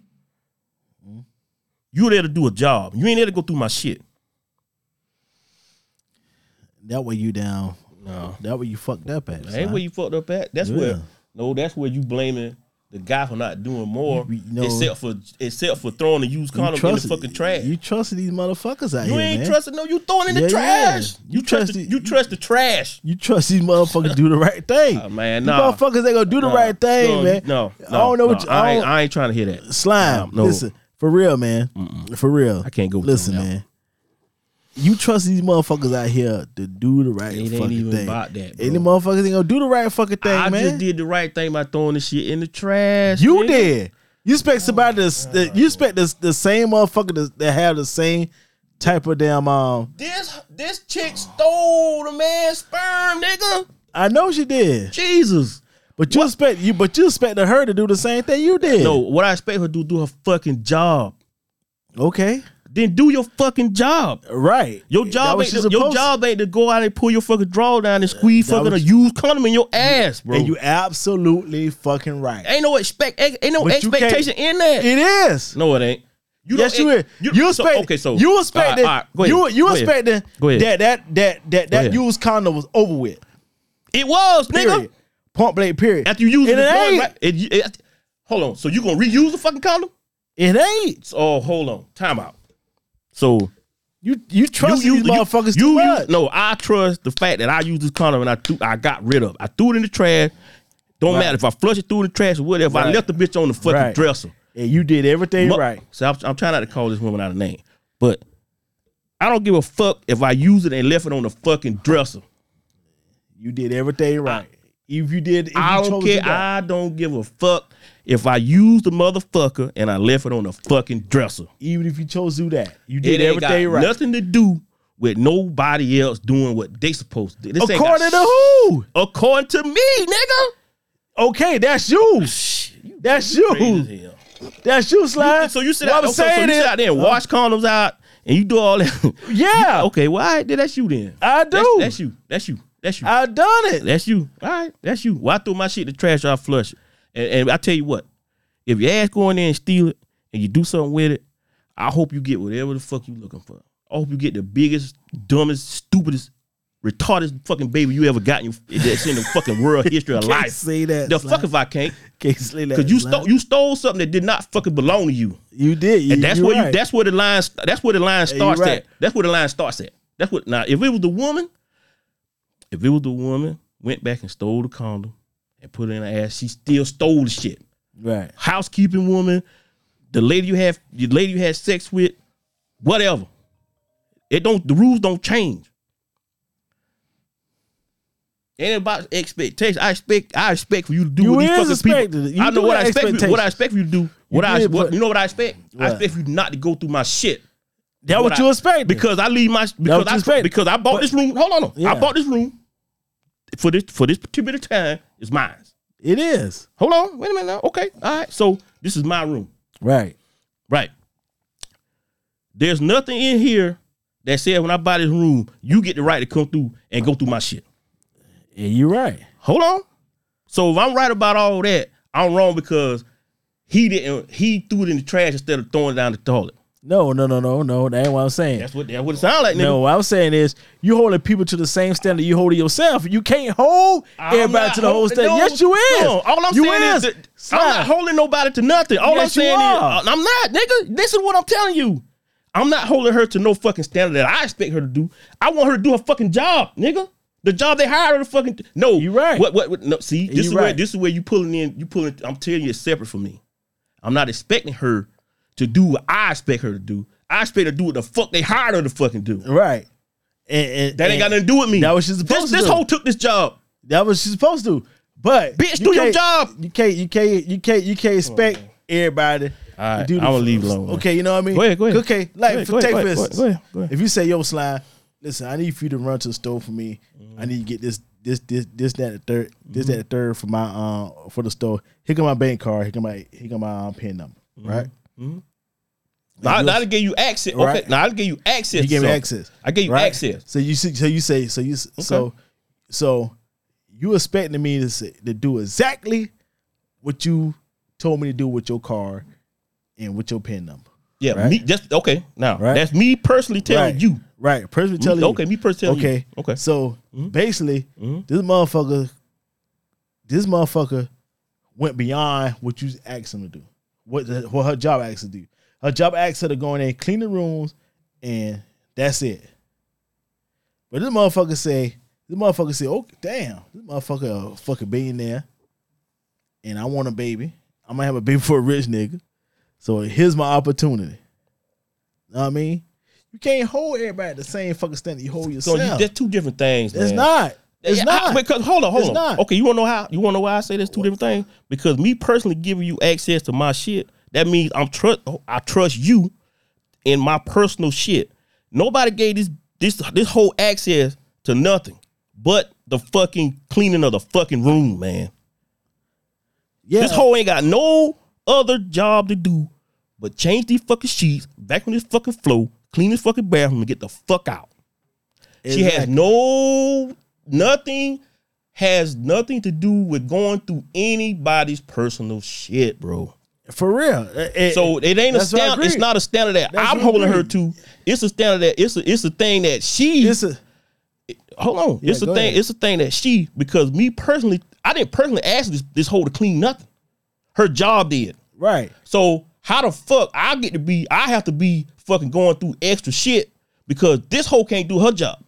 B: You there to do a job. You ain't there to go through my shit.
A: That way you down.
B: No,
A: That way you fucked up at.
B: that ain't
A: Sly.
B: where you fucked up at. That's
A: Yeah.
B: where. No, that's where you blaming the guy for not doing more,
A: You- you know-
B: except for except for throwing the used condom in the fucking trash.
A: You trusted these motherfuckers out
B: You
A: here,
B: You
A: ain't
B: trusting no. You throwing in the trash.
A: yeah.
B: You,
A: You
B: trust.
A: trust
B: The, you trust the trash.
A: You trust these motherfuckers do the right thing.
B: Oh, man,
A: These
B: nah.
A: motherfuckers they gonna do the
B: No,
A: right thing,
B: no,
A: man.
B: No,
A: I don't know
B: no,
A: what you,
B: I,
A: I,
B: ain't, I ain't trying to hear that.
A: slime.
B: No.
A: Listen, for real, man. For real.
B: I can't go with
A: Listen, man. You trust these motherfuckers out here to do the right
B: It ain't even
A: thing.
B: about that, bro.
A: Any motherfuckers ain't gonna do the right fucking thing,
B: I
A: man.
B: just did the right thing by throwing the shit in the trash.
A: You
B: nigga.
A: did. You expect somebody to, that you expect the, the same motherfucker to, to have the same type of damn um.
B: This this chick stole the man's sperm, nigga.
A: I know she did,
B: Jesus.
A: But you expect you, but you expected her to do the same thing you did.
B: No, what I expect her to do, do her fucking job.
A: okay,
B: Then do your fucking job.
A: right.
B: Your job ain't to, your job ain't to go out and pull your fucking draw down and squeeze
A: That
B: fucking a used condom in your ass, bro.
A: and you absolutely fucking right.
B: ain't no expect ain't no
A: But
B: expectation in that.
A: It is.
B: no, it ain't. You
A: yes, you is.
B: you-
A: You,
B: so-
A: expect.
B: okay, so-
A: you
B: all right, right,
A: you you
B: go ahead, go ahead.
A: that that that that that used condom was over with.
B: It was, nigga.
A: Point blank. Period.
B: After you use it,
A: it ain't.
B: right? It, it- hold on. So you gonna reuse the fucking condom?
A: It ain't.
B: Oh, hold on. Time out. So
A: You you trust
B: you
A: these
B: use
A: motherfuckers
B: you,
A: too
B: you
A: much.
B: no, I trust the fact that I used this condom and I threw, I got rid of. it. I threw it in the trash. Don't
A: Right.
B: matter if I flush it through the trash or whatever. I left the bitch on the fucking
A: Right.
B: dresser.
A: and you did everything right.
B: So I'm, I'm trying not to call this woman out of name, but I don't give a fuck if I use it and left it on the fucking dresser.
A: You did everything right. If you did, if
B: I
A: you
B: don't
A: chose
B: care. I don't give a fuck if I used the motherfucker and I left it on the fucking dresser.
A: even if you chose to do that, you did everything right.
B: nothing to do with nobody else doing what they supposed to do. This
A: According to who?
B: According to me, nigga.
A: Okay, that's you. Oh, that's you.
B: As hell.
A: That's you, Slide.
B: So you sit out,
A: I'm
B: okay, so you sit out there and uh, wash condoms out and you do all that.
A: Yeah,
B: okay, well, all right, then that's you then.
A: I do.
B: That's, that's you. That's you. That's you.
A: I done it.
B: That's you. All right, that's you. Well, I threw my shit in the trash, I flush it. And, and I tell you what, if your ass go in there and steal it and you do something with it, I hope you get whatever the fuck you looking for. I hope you get the biggest, dumbest, stupidest, retarded fucking baby you ever got in your, that's in the fucking world history of
A: Can't
B: life.
A: say that.
B: The
A: Slide.
B: fuck if I can't?
A: Can't say that.
B: Because you
A: Slide.
B: stole you stole something that did not fucking belong to you.
A: You did. You,
B: And that's where you that's where the line that's where the line starts
A: right.
B: at. That's where the line starts at. That's what now if it was the woman, if it was the woman, went back and stole the condom and put it in her ass, she still stole the shit.
A: right.
B: Housekeeping woman, the lady you have the lady you had sex with, whatever. It don't the rules don't change. Ain't about expectation. I expect I expect for you to do
A: You
B: what these fucking
A: expected.
B: people.
A: You
B: I know what I expect. You, what I expect for you to do. What I
A: did
B: what, you know what I expect? I expect for you not to go through my shit.
A: That what,
B: I-
A: you expect?
B: Because I leave my because
A: what you
B: I because I bought
A: But-
B: this room. Hold on.
A: Yeah.
B: I bought this room for this for this particular time. It's mine.
A: it is
B: Hold on, wait a minute now. Okay, all right. So this is my room,
A: right.
B: right? There's nothing in here that says when I buy this room, you get the right to come through and go through my shit.
A: Yeah, you're right.
B: Hold on. So if I'm right about all that, I'm wrong because he didn't. He threw it in the trash instead of throwing it down the toilet.
A: No, no, no, no, no. That ain't what I'm saying.
B: That's what that's what it sounds like. Nigga.
A: No, what I'm saying is you holding people to the same standard you holding yourself. You can't hold
B: I'm
A: everybody to the whole standard.
B: no,
A: yes, you is.
B: no. All I'm
A: you
B: saying is, that I'm not holding nobody to nothing. All
A: Yes,
B: I'm saying is, uh, I'm not, nigga. This is what I'm telling you. I'm not holding her to no fucking standard that I expect her to do. I want her to do her fucking job, nigga. The job they hired her to fucking no.
A: You right.
B: What? What? what no, see, this
A: You
B: is where
A: right.
B: this is where you pulling in. You pulling. I'm telling you, it's separate from me. I'm not expecting her to do what I expect her to do. I expect her to do what the fuck they hired her to fucking do.
A: right. And, and
B: That ain't got nothing to do with me.
A: That what she's
B: this,
A: supposed to do.
B: this
A: do.
B: hoe took this job.
A: That was she's supposed to. But
B: Bitch,
A: you
B: do your job.
A: You can't. You can't. You can't. You can't expect everybody.
B: All right,
A: do
B: I'ma leave alone.
A: Okay, you know what I mean.
B: Go ahead, go ahead.
A: Okay, like
B: Go ahead,
A: for,
B: go ahead,
A: take
B: go
A: for
B: ahead,
A: instance,
B: go ahead, go ahead.
A: if you say yo slime, listen, I need for you to run to the store for me. I need to get this, this, this, this, that, the third, this, that, the third for my uh for the store. Here come my bank card. Here come my here come my um, pin number. Right. Mm-hmm.
B: Now,
A: you-
B: now I gave you access. Okay,
A: Right.
B: now I gave you access.
A: You gave me
B: so
A: access.
B: I gave you
A: right?
B: access.
A: So you see, so you say, so you so so you expecting me to say, to do exactly what you told me to do with your car and with your pin number.
B: Yeah,
A: Right.
B: me just okay. Now
A: Right.
B: that's me personally telling
A: right.
B: you.
A: Right. Personally mm-hmm. telling you.
B: okay, me personally telling
A: Okay.
B: you. Okay. Okay.
A: So mm-hmm. basically,
B: Mhm.
A: this motherfucker, this motherfucker went beyond what you asked him to do. What the, what her job asked her to do. Her job asked her to go in there and clean the rooms, and that's it. But this motherfucker say, this motherfucker say, oh damn, this motherfucker a fucking billionaire, and I want a baby. I'm gonna have a baby for a rich nigga. So here's my opportunity. Know what I mean? You can't hold everybody at the same fucking standard you hold yourself.
B: So you, that's two different things.
A: It's not. It's
B: Yeah,
A: not.
B: I- because hold on, hold
A: It's
B: on.
A: not.
B: Okay, you wanna know how? You wanna know why I say there's two different things? Because me personally giving you access to my shit, that means I'm trust. I trust you in my personal shit. Nobody gave this this this whole access to nothing but the fucking cleaning of the fucking room, man.
A: yeah.
B: This hoe ain't got no other job to do but change these fucking sheets, back on this fucking floor, clean this fucking bathroom, and get the fuck out. She has no nothing has nothing to do with going through anybody's personal shit, bro.
A: For real. Eh, eh,
B: So it ain't a standard. It's not a standard that
A: That's
B: I'm holding her to. It's a standard that it's a it's a thing that she.
A: it's a
B: hold on.
A: Yeah,
B: it's a thing.
A: ahead.
B: It's a thing that she because me personally, I didn't personally ask this this hoe to clean nothing. Her job did.
A: right.
B: So how the fuck I get to be? I have to be fucking going through extra shit because this hoe can't do her job.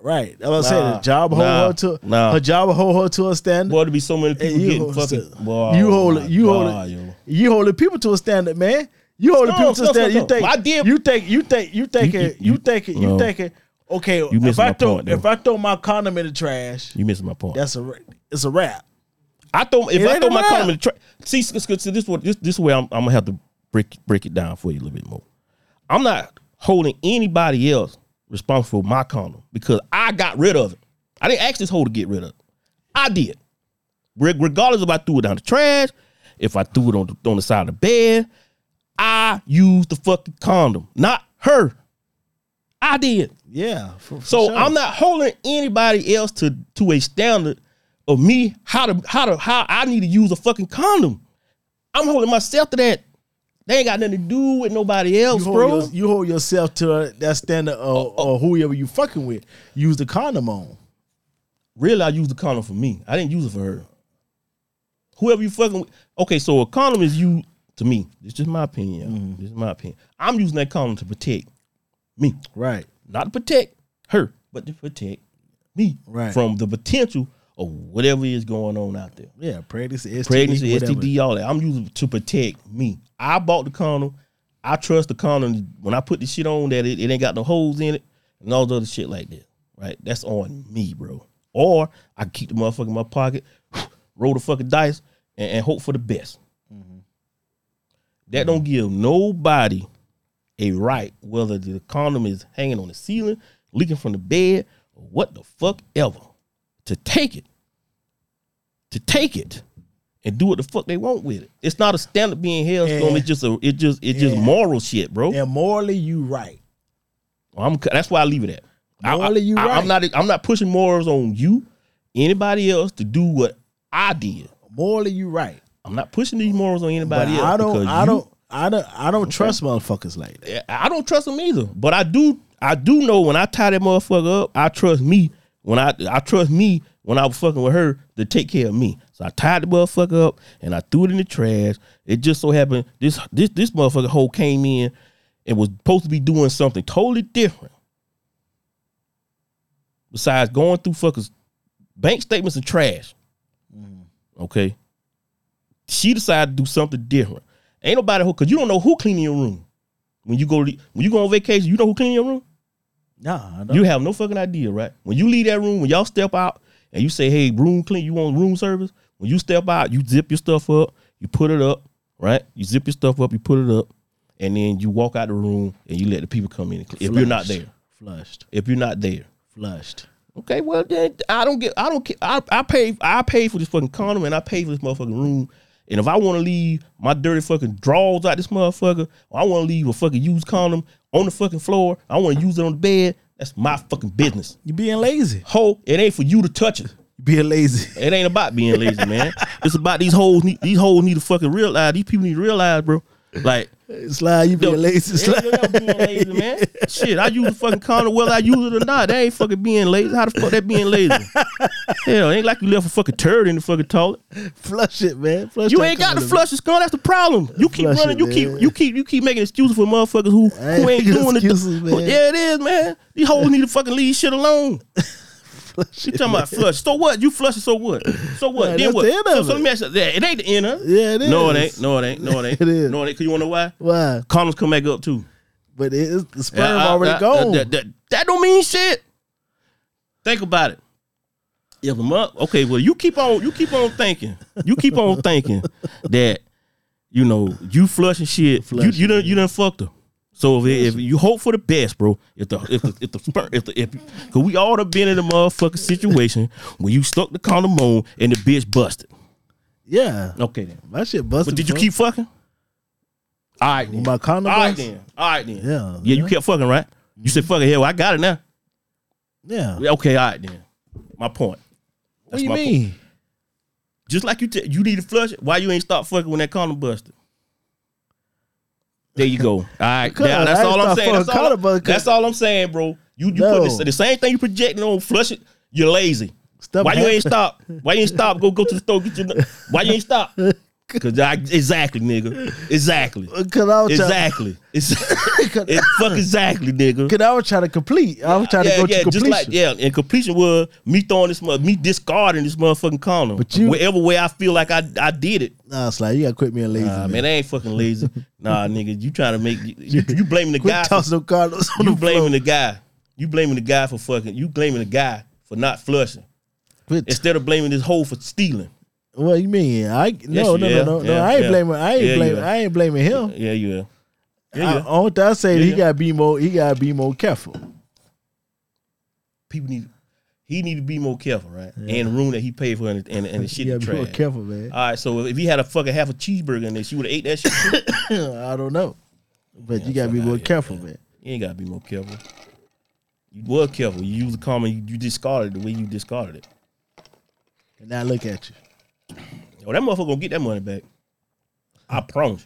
A: Right. I was saying the job hold
B: nah,
A: her to
B: nah.
A: her job hold her to a standard.
B: Boy, to be so many people
A: you
B: getting fucking. Boy,
A: you hold it. You hold
B: God,
A: it.
B: yo.
A: You holding people to a standard, man. You holding
B: No,
A: people to
B: no,
A: a standard.
B: no,
A: You think
B: I did-
A: you think you think you think
B: You-
A: it
B: you-
A: you think it you
B: no.
A: think it okay.
B: You
A: if I throw
B: point,
A: if I throw my condom in the trash,
B: You missing my point.
A: that's a it's a wrap.
B: I throw if
A: It
B: I throw my condom in the trash. See, see, see, see, this what this this way I'm, I'm gonna have to break break it down for you a little bit more. I'm not holding anybody else responsible for my condom because I got rid of it. I didn't ask this hoe to get rid of it. I did. Regardless if I threw it down the trash, if I threw it on the, on the side of the bed, I used the fucking condom, not her. I did.
A: Yeah. For, for
B: So
A: sure.
B: I'm not holding anybody else to to a standard of me how to how to how I need to use a fucking condom. I'm holding myself to that. They ain't got nothing to do with nobody else,
A: you hold,
B: bro.
A: your- you hold yourself to that standard of, or whoever you fucking with. Use the condom on.
B: really, I use the condom for me. I didn't use it for her. Whoever you fucking with. Okay, so a condom is you to me. It's just my opinion.
A: Mm-hmm.
B: This is my opinion. I'm using that condom to protect me.
A: Right.
B: not to protect her, but to protect me
A: Right.
B: from the potential of whatever is going on out there.
A: Yeah. Pregnancy, STD,
B: Pregnancy,
A: whatever.
B: STD, all that. I'm using to protect me. I bought the condom. I trust the condom when I put the shit on that it, it ain't got no holes in it and all the other shit like that. Right? That's on me, bro. Or I keep the motherfucker in my pocket, roll the fucking dice, and, and hope for the best. That don't give nobody a right, whether the condom is hanging on the ceiling, leaking from the bed, or what the fuck ever, to take it. To take it and do what the fuck they want with it. It's not a standard being held.
A: Yeah.
B: It's just a it just it just moral shit, bro.
A: And morally, you right.
B: I'm that's why I leave it at. I-
A: Morally, you
B: I,
A: right.
B: I'm not I'm not pushing morals on you, anybody else to do what I did.
A: Morally, you right.
B: I'm not pushing these morals on
A: But
B: anybody else.
A: I don't. I
B: you-
A: don't. I don't. I don't trust motherfuckers like that.
B: I don't trust them either. But I do I do know when I tie that motherfucker up, I trust me. When I I trust me when I was fucking with her to take care of me. So I tied the motherfucker up and I threw it in the trash. It just so happened this this this motherfucker hole came in and was supposed to be doing something totally different. Besides going through fuckers bank statements and trash. Mm. Okay. She decided to do something different. Ain't nobody who cause you don't know who cleaning your room. When you go to, when you go on vacation, you know who cleaning your room?
A: Nah, I don't.
B: You have no fucking idea, right? When you leave that room, when y'all step out and you say, "Hey, room clean," you want room service. When you step out, you zip your stuff up, you put it up, right? You zip your stuff up, you put it up, and then you walk out the room and you let the people come in. And clean. If you're not there,
A: Flushed.
B: if you're not there,
A: Flushed.
B: okay, well then I don't get, I don't care. I, I pay, I pay for this fucking condom and I pay for this motherfucking room. And if I want to leave my dirty fucking drawers out this motherfucker, or I want to leave a fucking used condom on the fucking floor, I want to use it on the bed. That's my fucking business.
A: You being lazy.
B: Ho, it ain't for you to touch it.
A: You being lazy.
B: It ain't about being lazy, man. It's about these hoes. Need, these hoes need to fucking realize. These people need to realize, bro. Like,
A: Slide. You being
B: yo,
A: lazy. Slide.
B: yeah, I'm being lazy, man. Shit, I use a fucking condom whether I use it or not. That ain't fucking being lazy. How the fuck that being lazy? Hell, ain't like you left a fucking turd in the fucking toilet.
A: Flush it, man. Flush
B: You ain't got to flush the scum. That's the problem. You keep
A: Flush
B: running.
A: it,
B: You keep you keep you keep making excuses for motherfuckers who
A: ain't
B: who ain't doing
A: excuses,
B: it.
A: man.
B: Yeah, it is, man. These hoes need to fucking leave shit alone.
A: Flush
B: You talking about flush? So what? You flush it? So what? So what? Then what?
A: the
B: so, so let
A: it.
B: me ask you. Yeah, it ain't the end of.
A: Yeah, it is.
B: No, it ain't. No, it ain't. No, it ain't.
A: It is.
B: No, it ain't. Cause you wanna know why?
A: Why?
B: Condoms come back up too.
A: But it is, the sperm
B: Yeah, I-
A: already
B: I-
A: gone.
B: That, that, that don't mean shit. Think about it. If a month, okay, well, you keep on, you keep on thinking, you keep on thinking that you know you flushing shit.
A: Flushing,
B: you you done you done fucked her. So if, if you hope for the best, bro, if the if the if the sperm if the if cause we all done been in a motherfucking situation when you stuck the condom on and the bitch busted.
A: yeah.
B: Okay then.
A: My shit busted.
B: But did you
A: bro.
B: keep fucking? All right then.
A: my condom?
B: All right
A: bust?
B: then. All right then.
A: Yeah.
B: Yeah, you kept fucking, right? You said fucking hell, I got it now.
A: Yeah.
B: Okay, all right then. My point.
A: What do you mean?
B: Just like you, t- you need to flush it. Why you ain't stop fucking when that condom busted? There you go. All right, now, that's all I'm saying. That's all, that's all I'm saying, bro. You you
A: No.
B: put this, the same thing you projecting on flush it. You're lazy.
A: Stuff
B: Why you ain't stop? Why you ain't stop? Go go to the store get your. Why you ain't stop? Cause I exactly, nigga. Exactly.
A: Cause I was
B: Exactly. It's it fuck exactly, nigga.
A: cause I was trying to complete. I was trying to go
B: yeah,
A: to completion.
B: just like yeah, and completion was me throwing this, me discarding this motherfucking condom.
A: But you-
B: whatever way I feel like I I did it.
A: Nah, it's like you gotta quit being lazy.
B: Nah,
A: man.
B: man, I ain't fucking lazy. nah, nigga, you trying to make you, you blaming the
A: Quit
B: guy. For,
A: tossing them cards on
B: you
A: the
B: blaming
A: floor.
B: the guy. You blaming the guy for fucking. You blaming the guy for not flushing
A: Quit
B: instead of blaming this hoe for stealing.
A: What you mean? I no no no no no.
B: yeah,
A: I ain't
B: yeah.
A: blaming. I ain't
B: Yeah,
A: blaming. I ain't blaming him.
B: Yeah, you. Yeah,
A: I,
B: yeah.
A: Only thing I say
B: Yeah,
A: he
B: yeah.
A: gotta be more. He gotta be more careful.
B: People need. He need to be more careful, right? And the room that he paid for and, and, and the
A: He
B: shit
A: gotta
B: the
A: be more careful, man.
B: All right, so if he had a fucking half a cheeseburger in there, she would have ate that shit.
A: I don't know, but you gotta be more careful,
B: man.
A: man.
B: You ain't gotta be more careful. You was careful. You used the comment. You, you discarded it the way you discarded it.
A: And now look at you.
B: Oh, that motherfucker gonna get that money back. I promise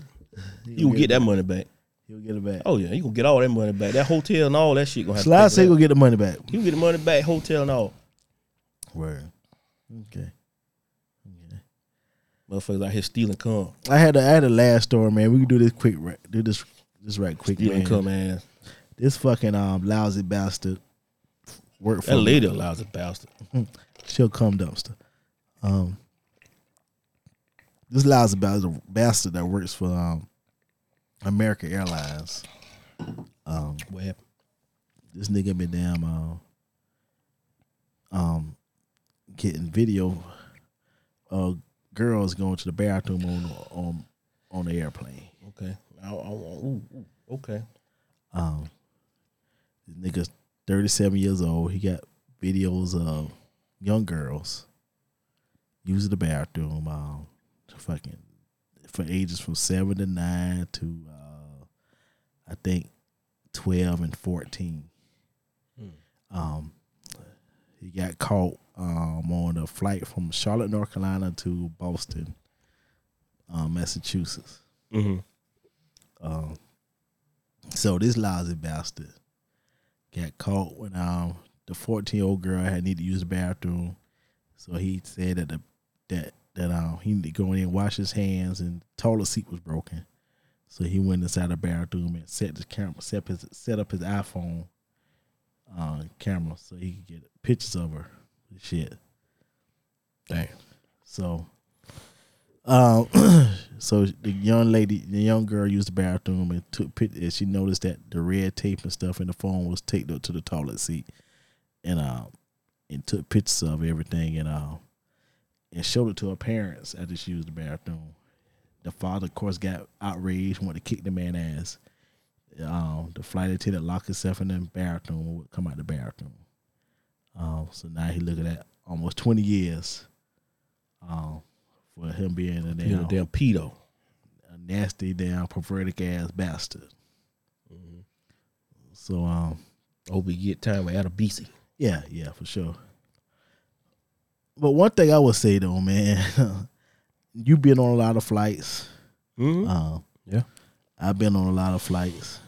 B: you. You gonna get that money back.
A: He'll get it back.
B: Oh yeah, you gonna get all that money back. That hotel and all that shit gonna have
A: Slide
B: to
A: say
B: pay for
A: go get the money back.
B: You get the money back, hotel and all.
A: Word. Okay.
B: Motherfuckers out here stealing cum.
A: I had a, I had a last story, man. We can do this quick. Right, do this this right quick,
B: Stealing
A: man.
B: cum ass.
A: This fucking um lousy bastard work for
B: That lady allows a bastard.
A: She'll come dumpster. Um, this lousy bastard, bastard that works for um American Airlines. Um,
B: What happened?
A: this nigga been damn um, um getting video of girls going to the bathroom on on on the airplane.
B: Okay. I, I, ooh, ooh, okay.
A: Um, this nigga's thirty seven years old. He got videos of young girls using the bathroom. Um, fucking for ages from seven to nine to uh, I think twelve and fourteen. Um, he got caught um on a flight from Charlotte, North Carolina to Boston, um, Massachusetts.
B: Mm-hmm.
A: Um, so this lousy bastard got caught when um the fourteen year old girl had need to use the bathroom. So he said that the that that um he need to go in and wash his hands and the toilet seat was broken. So he went inside the bathroom and set the camera set his set up his iPhone uh camera so he could get pictures of her. Shit.
B: Damn.
A: So, um, so the young lady, the young girl used the bathroom and took pictures. and she noticed that the red tape and stuff in the phone was taped up to the toilet seat, and um, and took pictures of everything and um, and showed it to her parents after she used the bathroom. The father, of course, got outraged, wanted to kick the man ass. Um, the flight attendant locked himself in the bathroom would come out the bathroom. Um, so now he looking at almost twenty years um, for him being a
B: You know,
A: damn,
B: damn pedo.
A: a nasty, damn perverted ass bastard. So um,
B: Hope he get time with Adebisi.
A: yeah, yeah, for sure. But one thing I would say though, man, you've been on a lot of flights.
B: Mm-hmm.
A: Um,
B: Yeah.
A: I've been on a lot of flights.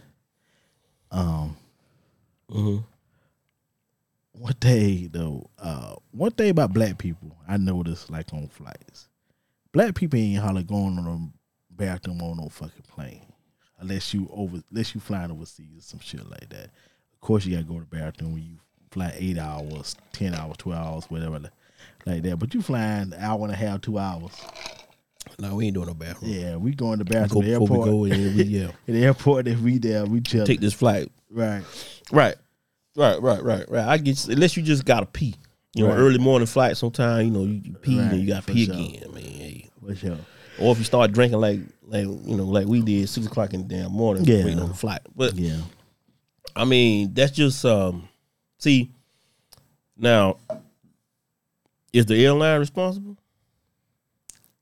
A: Um,
B: Mm-hmm.
A: one thing though, uh, one thing about black people I noticed like on flights, black people ain't hardly going on a bathroom on no fucking plane, unless you over, unless you flying overseas or some shit like that. Of course, you gotta go to the bathroom when you fly eight hours, ten hours, twelve hours, whatever, like- that. But you flying an hour and a half, two hours.
B: No, we ain't doing no bathroom.
A: Yeah, we going to the bathroom at the
B: before
A: airport.
B: we go and we yeah.
A: At the airport, if we there, we chill.
B: Take this flight.
A: right.
B: Right. Right, right, right, right. I get unless you just gotta pee. You know,
A: Right.
B: early morning flight. Sometimes you know you, you pee
A: Right,
B: and you gotta
A: for
B: pee
A: sure.
B: again, man. Hey.
A: For sure.
B: Or if you start drinking like like you know like we did six o'clock in the damn morning,
A: Yeah.
B: waiting on the flight. But
A: Yeah.
B: I mean that's just um. See, now is the airline responsible?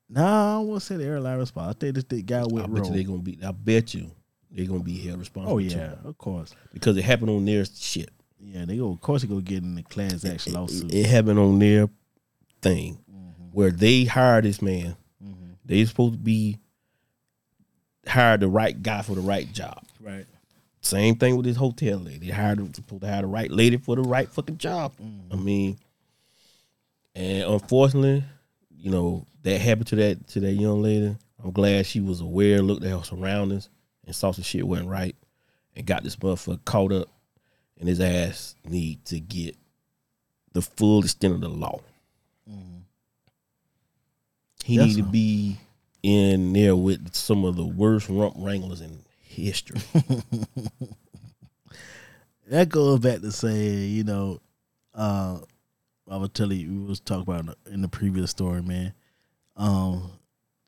A: Nah, I won't say the airline responsible. I think this the guy
B: I
A: with
B: bet you they gonna be. I bet you they're gonna be held responsible.
A: Oh
B: too.
A: yeah, of course.
B: because it happened on their shit.
A: Yeah, they go. Of course, they go get in the class action lawsuit.
B: It happened on their thing
A: Mm-hmm.
B: where they hired this man. They supposed to be hired the right guy for the right job.
A: Right.
B: Same thing with this hotel lady. They hired supposed to hire the right lady for the right fucking job. I mean, and unfortunately, you know, that happened to that to that young lady. I'm glad she was aware, looked at her surroundings, and saw some shit wasn't right, and got this motherfucker caught up, and his ass need to get the full extent of the law. He
A: Yes,
B: need to be in there with some of the worst rump wranglers in history.
A: That goes back to saying, you know, uh, I was telling you, we was talking about in the, in the previous story, man. Um,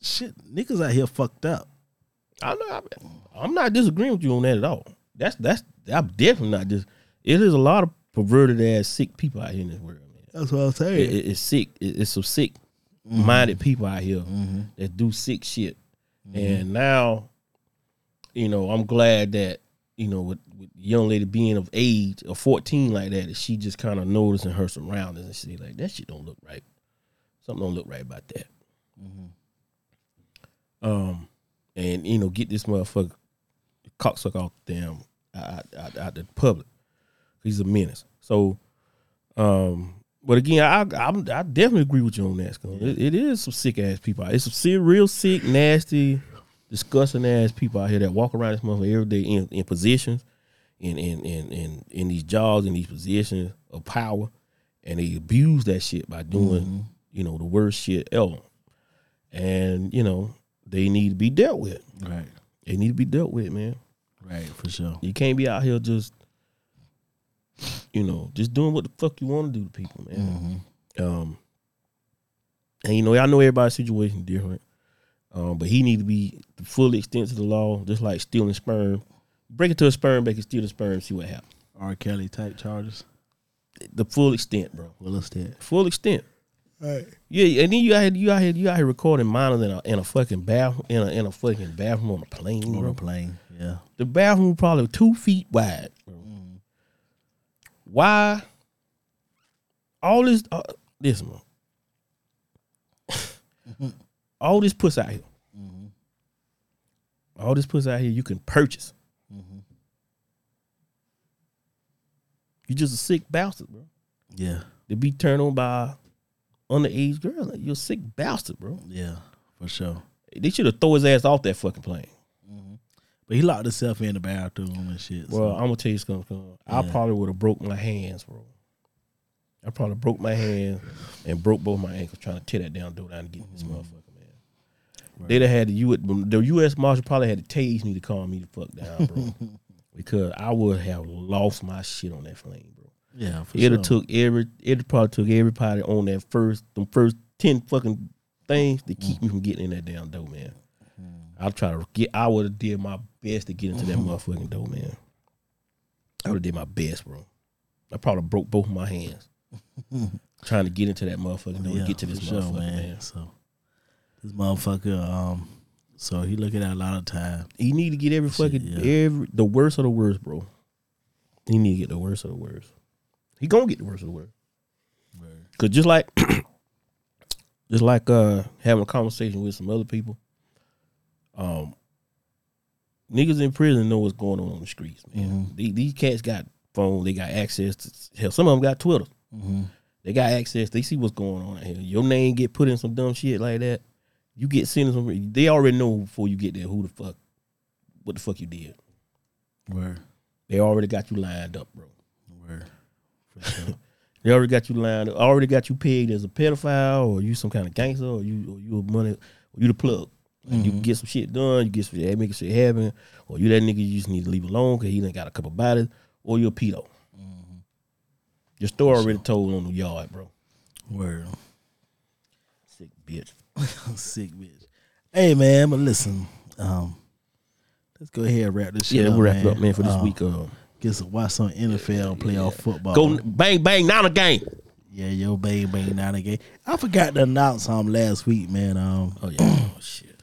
A: shit, niggas out here fucked up.
B: I know. I- I'm not disagreeing with you on that at all. That's that's. I'm definitely not just. It is a lot of perverted ass sick people out here in this world, man.
A: That's what I'm saying.
B: it- it's sick. It- it's some sick minded people out here that do sick shit. And now, you know, I'm glad that you know with, young lady being of age or 14 like that, that she just kind of noticing her surroundings and she like that shit don't look right. Something don't look right about that. Um, and you know, get this motherfucker cocksucker off the damn out, out, out the public. He's a menace. So, um, but again, I I'm, I definitely agree with you on that. Scott. It, it is some sick ass people. It's some sick, real sick, nasty, disgusting ass people out here that walk around this motherfucker every day in, in positions, in in in in in these jobs, in these positions of power, and they abuse that shit by doing you know the worst shit ever. And you know they need to be dealt with.
A: Right.
B: They need to be dealt with, man.
A: Right, for sure.
B: You can't be out here just, you know, just doing what the fuck you want to do to people, man. Um, and you know, I know everybody's situation different, um, but he need to be the full extent of the law, just like stealing sperm. Break it to a sperm bank and steal the sperm, see what happens.
A: R. Kelly type charges.
B: The full extent, bro.
A: Full let's.
B: Full extent.
A: Right.
B: Yeah, and then you out here, you out here, you out here recording minors in a in a fucking bath in a in a fucking bathroom on a plane,
A: On
B: bro.
A: a plane. Yeah.
B: The bathroom probably two feet wide. bro. Mm. Why? All this, uh, this man. Mm-hmm. all this puss out here. Mm-hmm. All this puss out here you can purchase. You just a sick bastard, bro.
A: Yeah.
B: To be turned on by underage girl, like, you're a sick bastard, bro.
A: Yeah. For sure.
B: They should have throw his ass off that fucking plane.
A: But he locked himself in the bathroom and shit. so-
B: Well, I'm gonna tell you something. I
A: Yeah.
B: probably would have broke my hands, bro. I probably broke my hand and broke both my ankles trying to tear that down door down and get this
A: Mm-hmm.
B: motherfucker, man. They'd have had the U the U.S. Marshal probably had to tase me to calm me the fuck down, bro, because I would have lost my shit on that flame, bro.
A: yeah, for
B: It'd
A: sure.
B: took every. It probably took everybody on that first, them first ten fucking things to keep me from getting in that damn door, man. I'll try to get. I would have did my best to get into that motherfucking door, man. I would have did my best, bro. I probably broke both of my hands trying to get into that motherfucking door to get to this
A: for sure,
B: motherfucker, man.
A: So this motherfucker, um, so he looking at a lot of time.
B: He need to get every
A: Shit,
B: fucking
A: yeah.
B: every the worst of the worst, bro. He need to get the worst of the worst. He gonna get the worst of the worst. Cause just like just like uh having a conversation with some other people, um niggas in prison know what's going on on the streets, man. These, these cats got phone, they got access to hell, some of them got Twitter. They got access, they see what's going on out here. Your name get put in some dumb shit like that. You get sentenced. on- They already know before you get there who the fuck, what the fuck you did.
A: Word,
B: They already got you lined up, bro.
A: for sure.
B: They already got you lined up. Already got you pegged as a pedophile, or you some kind of gangster, or you or you a money, or you the plug. Like You mm-hmm. get some shit done. You get some shit, make shit happen, or you that nigga you just need to leave alone because he done got a couple bodies, or you a pedo. Mm-hmm. Your story already told on the yard, bro.
A: Word.
B: Sick bitch.
A: I'm sick bitch. Hey man, but listen, um, let's go ahead and wrap this shit
B: Yeah,
A: up.
B: we'll wrap it up, man, for this
A: Uh,
B: week. Uh,
A: Get some watch some NFL playoff football.
B: go bang bang down the game.
A: Yeah, yo, bang bang down game. I forgot to announce um last week, man. Um,
B: Oh yeah, oh, shit.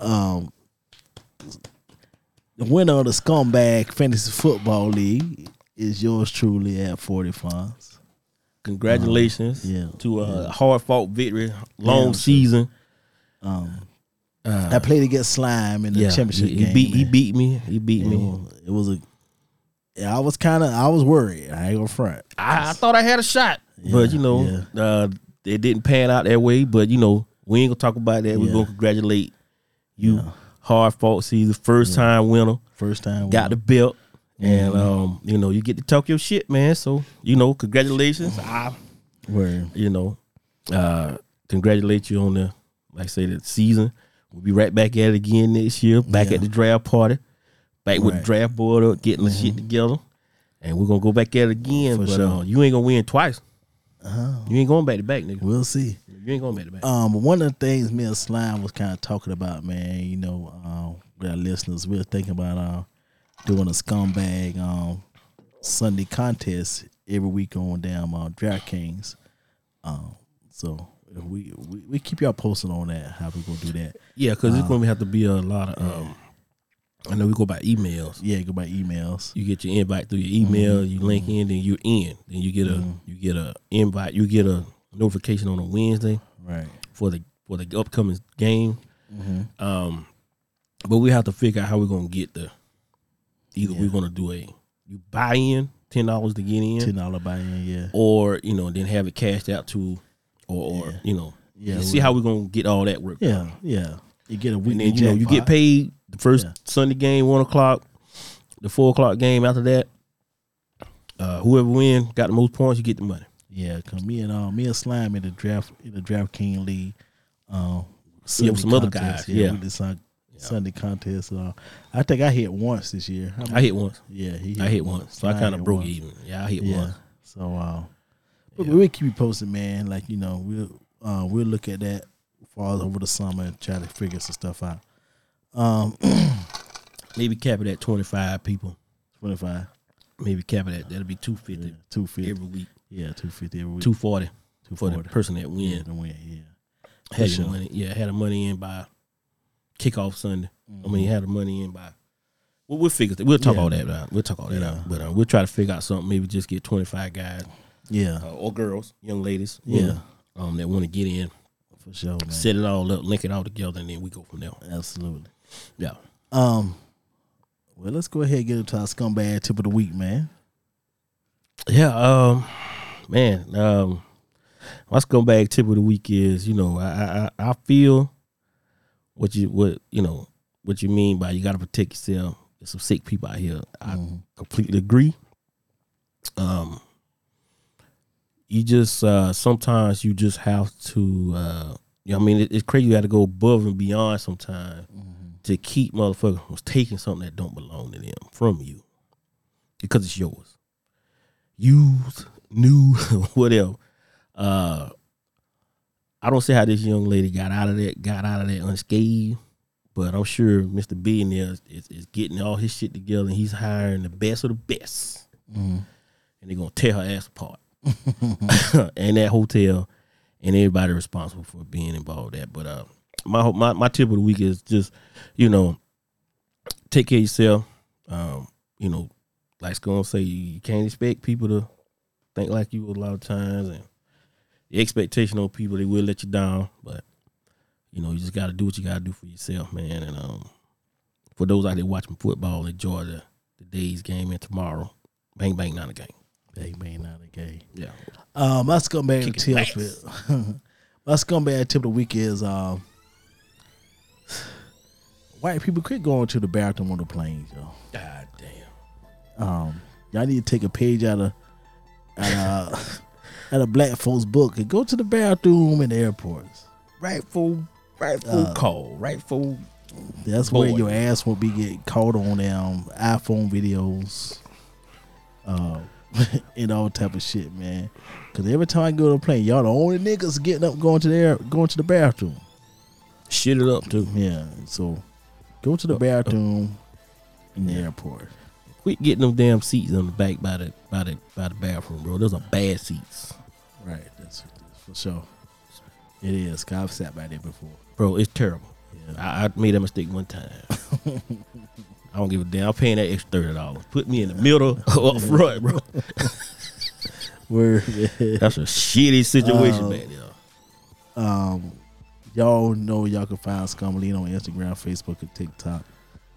A: um, the winner of the Scumbag Fantasy Football League is yours truly at Forty Fonz.
B: Congratulations
A: yeah,
B: to a hard fought victory, long
A: Damn,
B: season.
A: Um,
B: Uh,
A: I played against Slime in the
B: yeah,
A: championship
B: he,
A: game.
B: beat he beat me. He beat me.
A: was, it was a. Yeah, I was kind of. I was worried. I ain't gonna front.
B: I, I thought I had a shot, but you know,
A: yeah.
B: uh, it didn't pan out that way. But you know, we ain't gonna talk about that. We're gonna congratulate you.
A: Yeah.
B: Hard fought season, first time winner,
A: First time.
B: got the belt, and
A: Mm-hmm.
B: um, you know, you get to talk your shit, man. So you know, congratulations. I,
A: word.
B: you know, uh, congratulate you on the, like I say, the season. We'll be right back at it again next year. Back
A: Yeah.
B: at the draft party, back with the
A: Right. Mm-hmm.
B: draft board up, getting the shit together, and we're gonna go back at it again.
A: For
B: but
A: sure.
B: uh, you ain't gonna win twice.
A: Uh-huh.
B: You ain't going back to back, nigga.
A: We'll see.
B: You ain't going back to back.
A: Um, but one of the things me and Slime was kind of talking about, man, you know, um, with our listeners, we were thinking about uh, doing a scumbag um, Sunday contest every week on damn uh, DraftKings. Um, so we, we we keep y'all posted on that. How we gonna do that?
B: yeah, because
A: uh,
B: it's gonna have to be a lot of. Um, I know we go by emails.
A: Yeah, go by emails.
B: You get your invite through your email. You link in, then you're in. Then you get a you get a invite. You get a notification on a Wednesday
A: Right.
B: for the for the upcoming game. Um, but we have to figure out how we're gonna get the. Either we're gonna do a you buy in ten dollars to get in,
A: Ten dollar buy in. Yeah.
B: or you know then have it cashed out to, or, or
A: Yeah.
B: you know
A: Yeah,
B: see how we're gonna get all that work.
A: Yeah. Yeah. You get a
B: and then you know you get paid the first
A: Yeah.
B: Sunday game one o'clock, the four o'clock game after that. Uh, whoever win got the most points, you get the money.
A: Yeah, cause me and uh, me and Slime in the draft in the draft king league. Um,
B: Yeah, some other
A: contest.
B: guys, yeah.
A: we did some Sunday contest. Uh, I think I hit once this year.
B: I hit once.
A: Yeah, he
B: I hit once, so I
A: Slime
B: kind of broke
A: once.
B: even. Yeah, I hit
A: Yeah.
B: once.
A: So, uh, but we'll keep you posted, man. Like you know, we'll uh, we'll look at that fall over the summer and try to figure some stuff out. Um,
B: Maybe cap it at twenty five people.
A: twenty five,
B: Maybe cap it at that'll be two fifty.
A: Two fifty
B: every week.
A: yeah, two fifty every week,
B: Two forty for the
A: 240.
B: person that
A: yeah,
B: win.
A: to win, yeah.
B: Had
A: sure.
B: money, yeah, had the money in by kickoff Sunday. I mean, he had the money in by. Well, we'll figure. We'll talk
A: Yeah.
B: all that out. We'll talk all that
A: Yeah.
B: out. But uh, we'll try to figure out something. Maybe just get twenty five guys
A: Yeah,
B: uh, or girls, young ladies,
A: Yeah.
B: know, um, that want to get in,
A: for sure, man.
B: set it all up, link it all together, and then we go from there.
A: Absolutely.
B: Yeah.
A: Um, well, let's go ahead and get into our scumbag tip of the week, man.
B: Yeah, um, man, um, my scumbag tip of the week is, you know, I I, I feel what you what you know what you mean by you got to protect yourself. There's some sick people out here. I completely agree. Um, you just uh sometimes you just have to, uh, you know, I mean, it, it's crazy. You got to go above and beyond sometimes to keep motherfuckers from taking something that don't belong to them from you because it's yours used, new, whatever. Uh, I don't see how this young lady got out of that, got out of that unscathed, but I'm sure Mr. Billionaire is, is, is getting all his shit together and he's hiring the best of the best. And they're gonna tear her ass apart. and that hotel and everybody responsible for being involved with that. But uh my my my tip of the week is just, you know, take care of yourself. Um, you know, like gonna say you, you can't expect people to think like you a lot of times and the expectation on people they will let you down but you know you just gotta do what you gotta do for yourself man and um for those out there watching football enjoy the, the day's game and tomorrow bang bang not a game
A: Bang bang not a game.
B: yeah
A: Um, my scumbag tip. my scumbag tip of the week is um, white people quit going to the bathroom on the planes, yo.
B: god damn
A: Um, y'all need to take a page out of out of, out a black folks' book and go to the bathroom in the airports.
B: rightful rightful
A: Uh,
B: call rightful
A: That's where your ass won't be getting caught on them iPhone videos, uh, and all type of shit, man. Cause every time I go to a plane, y'all the only niggas getting up going to the air, going to the bathroom.
B: shit it up too
A: Yeah, so go to the bathroom in the airport.
B: Quit getting them damn seats on the back by the by the by the bathroom bro those are bad seats
A: Right, that's, that's for sure. It is. 'cause I've sat by there before.
B: bro it's terrible
A: Yeah.
B: I, I made that mistake one time. I don't give a damn. I'm paying that extra thirty dollars. Put me in the middle or up front, bro. That's a shitty situation
A: Um,
B: back there.
A: um y'all know y'all can find Scum on Instagram, Facebook, and TikTok.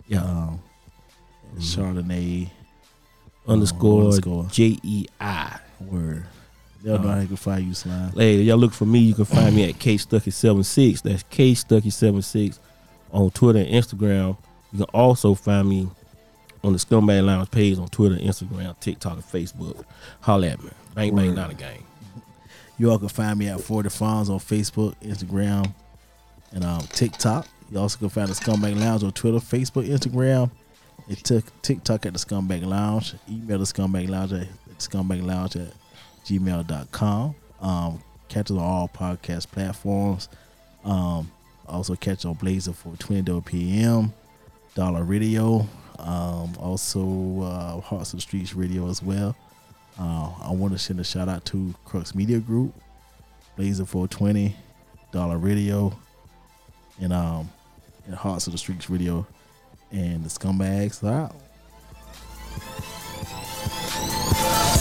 B: Yeah.
A: Um, Chardonnay
B: underscore,
A: underscore.
B: J E I.
A: word. They'll know how they can find you, Slime.
B: Hey, y'all look for me. You can find me at K Stuckey 76 That's K Stuckey 76 on Twitter and Instagram. You can also find me on the Scumbag Lounge page on Twitter, Instagram, TikTok, and Facebook. Holla at me. Bang bang, not a game.
A: You all can find me at 40 Fonz on Facebook, Instagram, and um, TikTok. You also can find the Scumbag Lounge on Twitter, Facebook, Instagram, and Tik- TikTok at the Scumbag Lounge. Email the Scumbag Lounge at Scumbag Lounge at gmail.com. Um, catch us on all podcast platforms. Um, also catch on Blazer for 20 p.m. Dollar Radio. Um, also uh, Hearts of the Streets Radio as well. Uh, I want to send a shout out to Crux Media Group, Blazer 420, Dollar Radio, and um, and Hearts of the Streets Radio, and the Scumbags are out.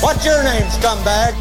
F: What's your name, scumbag?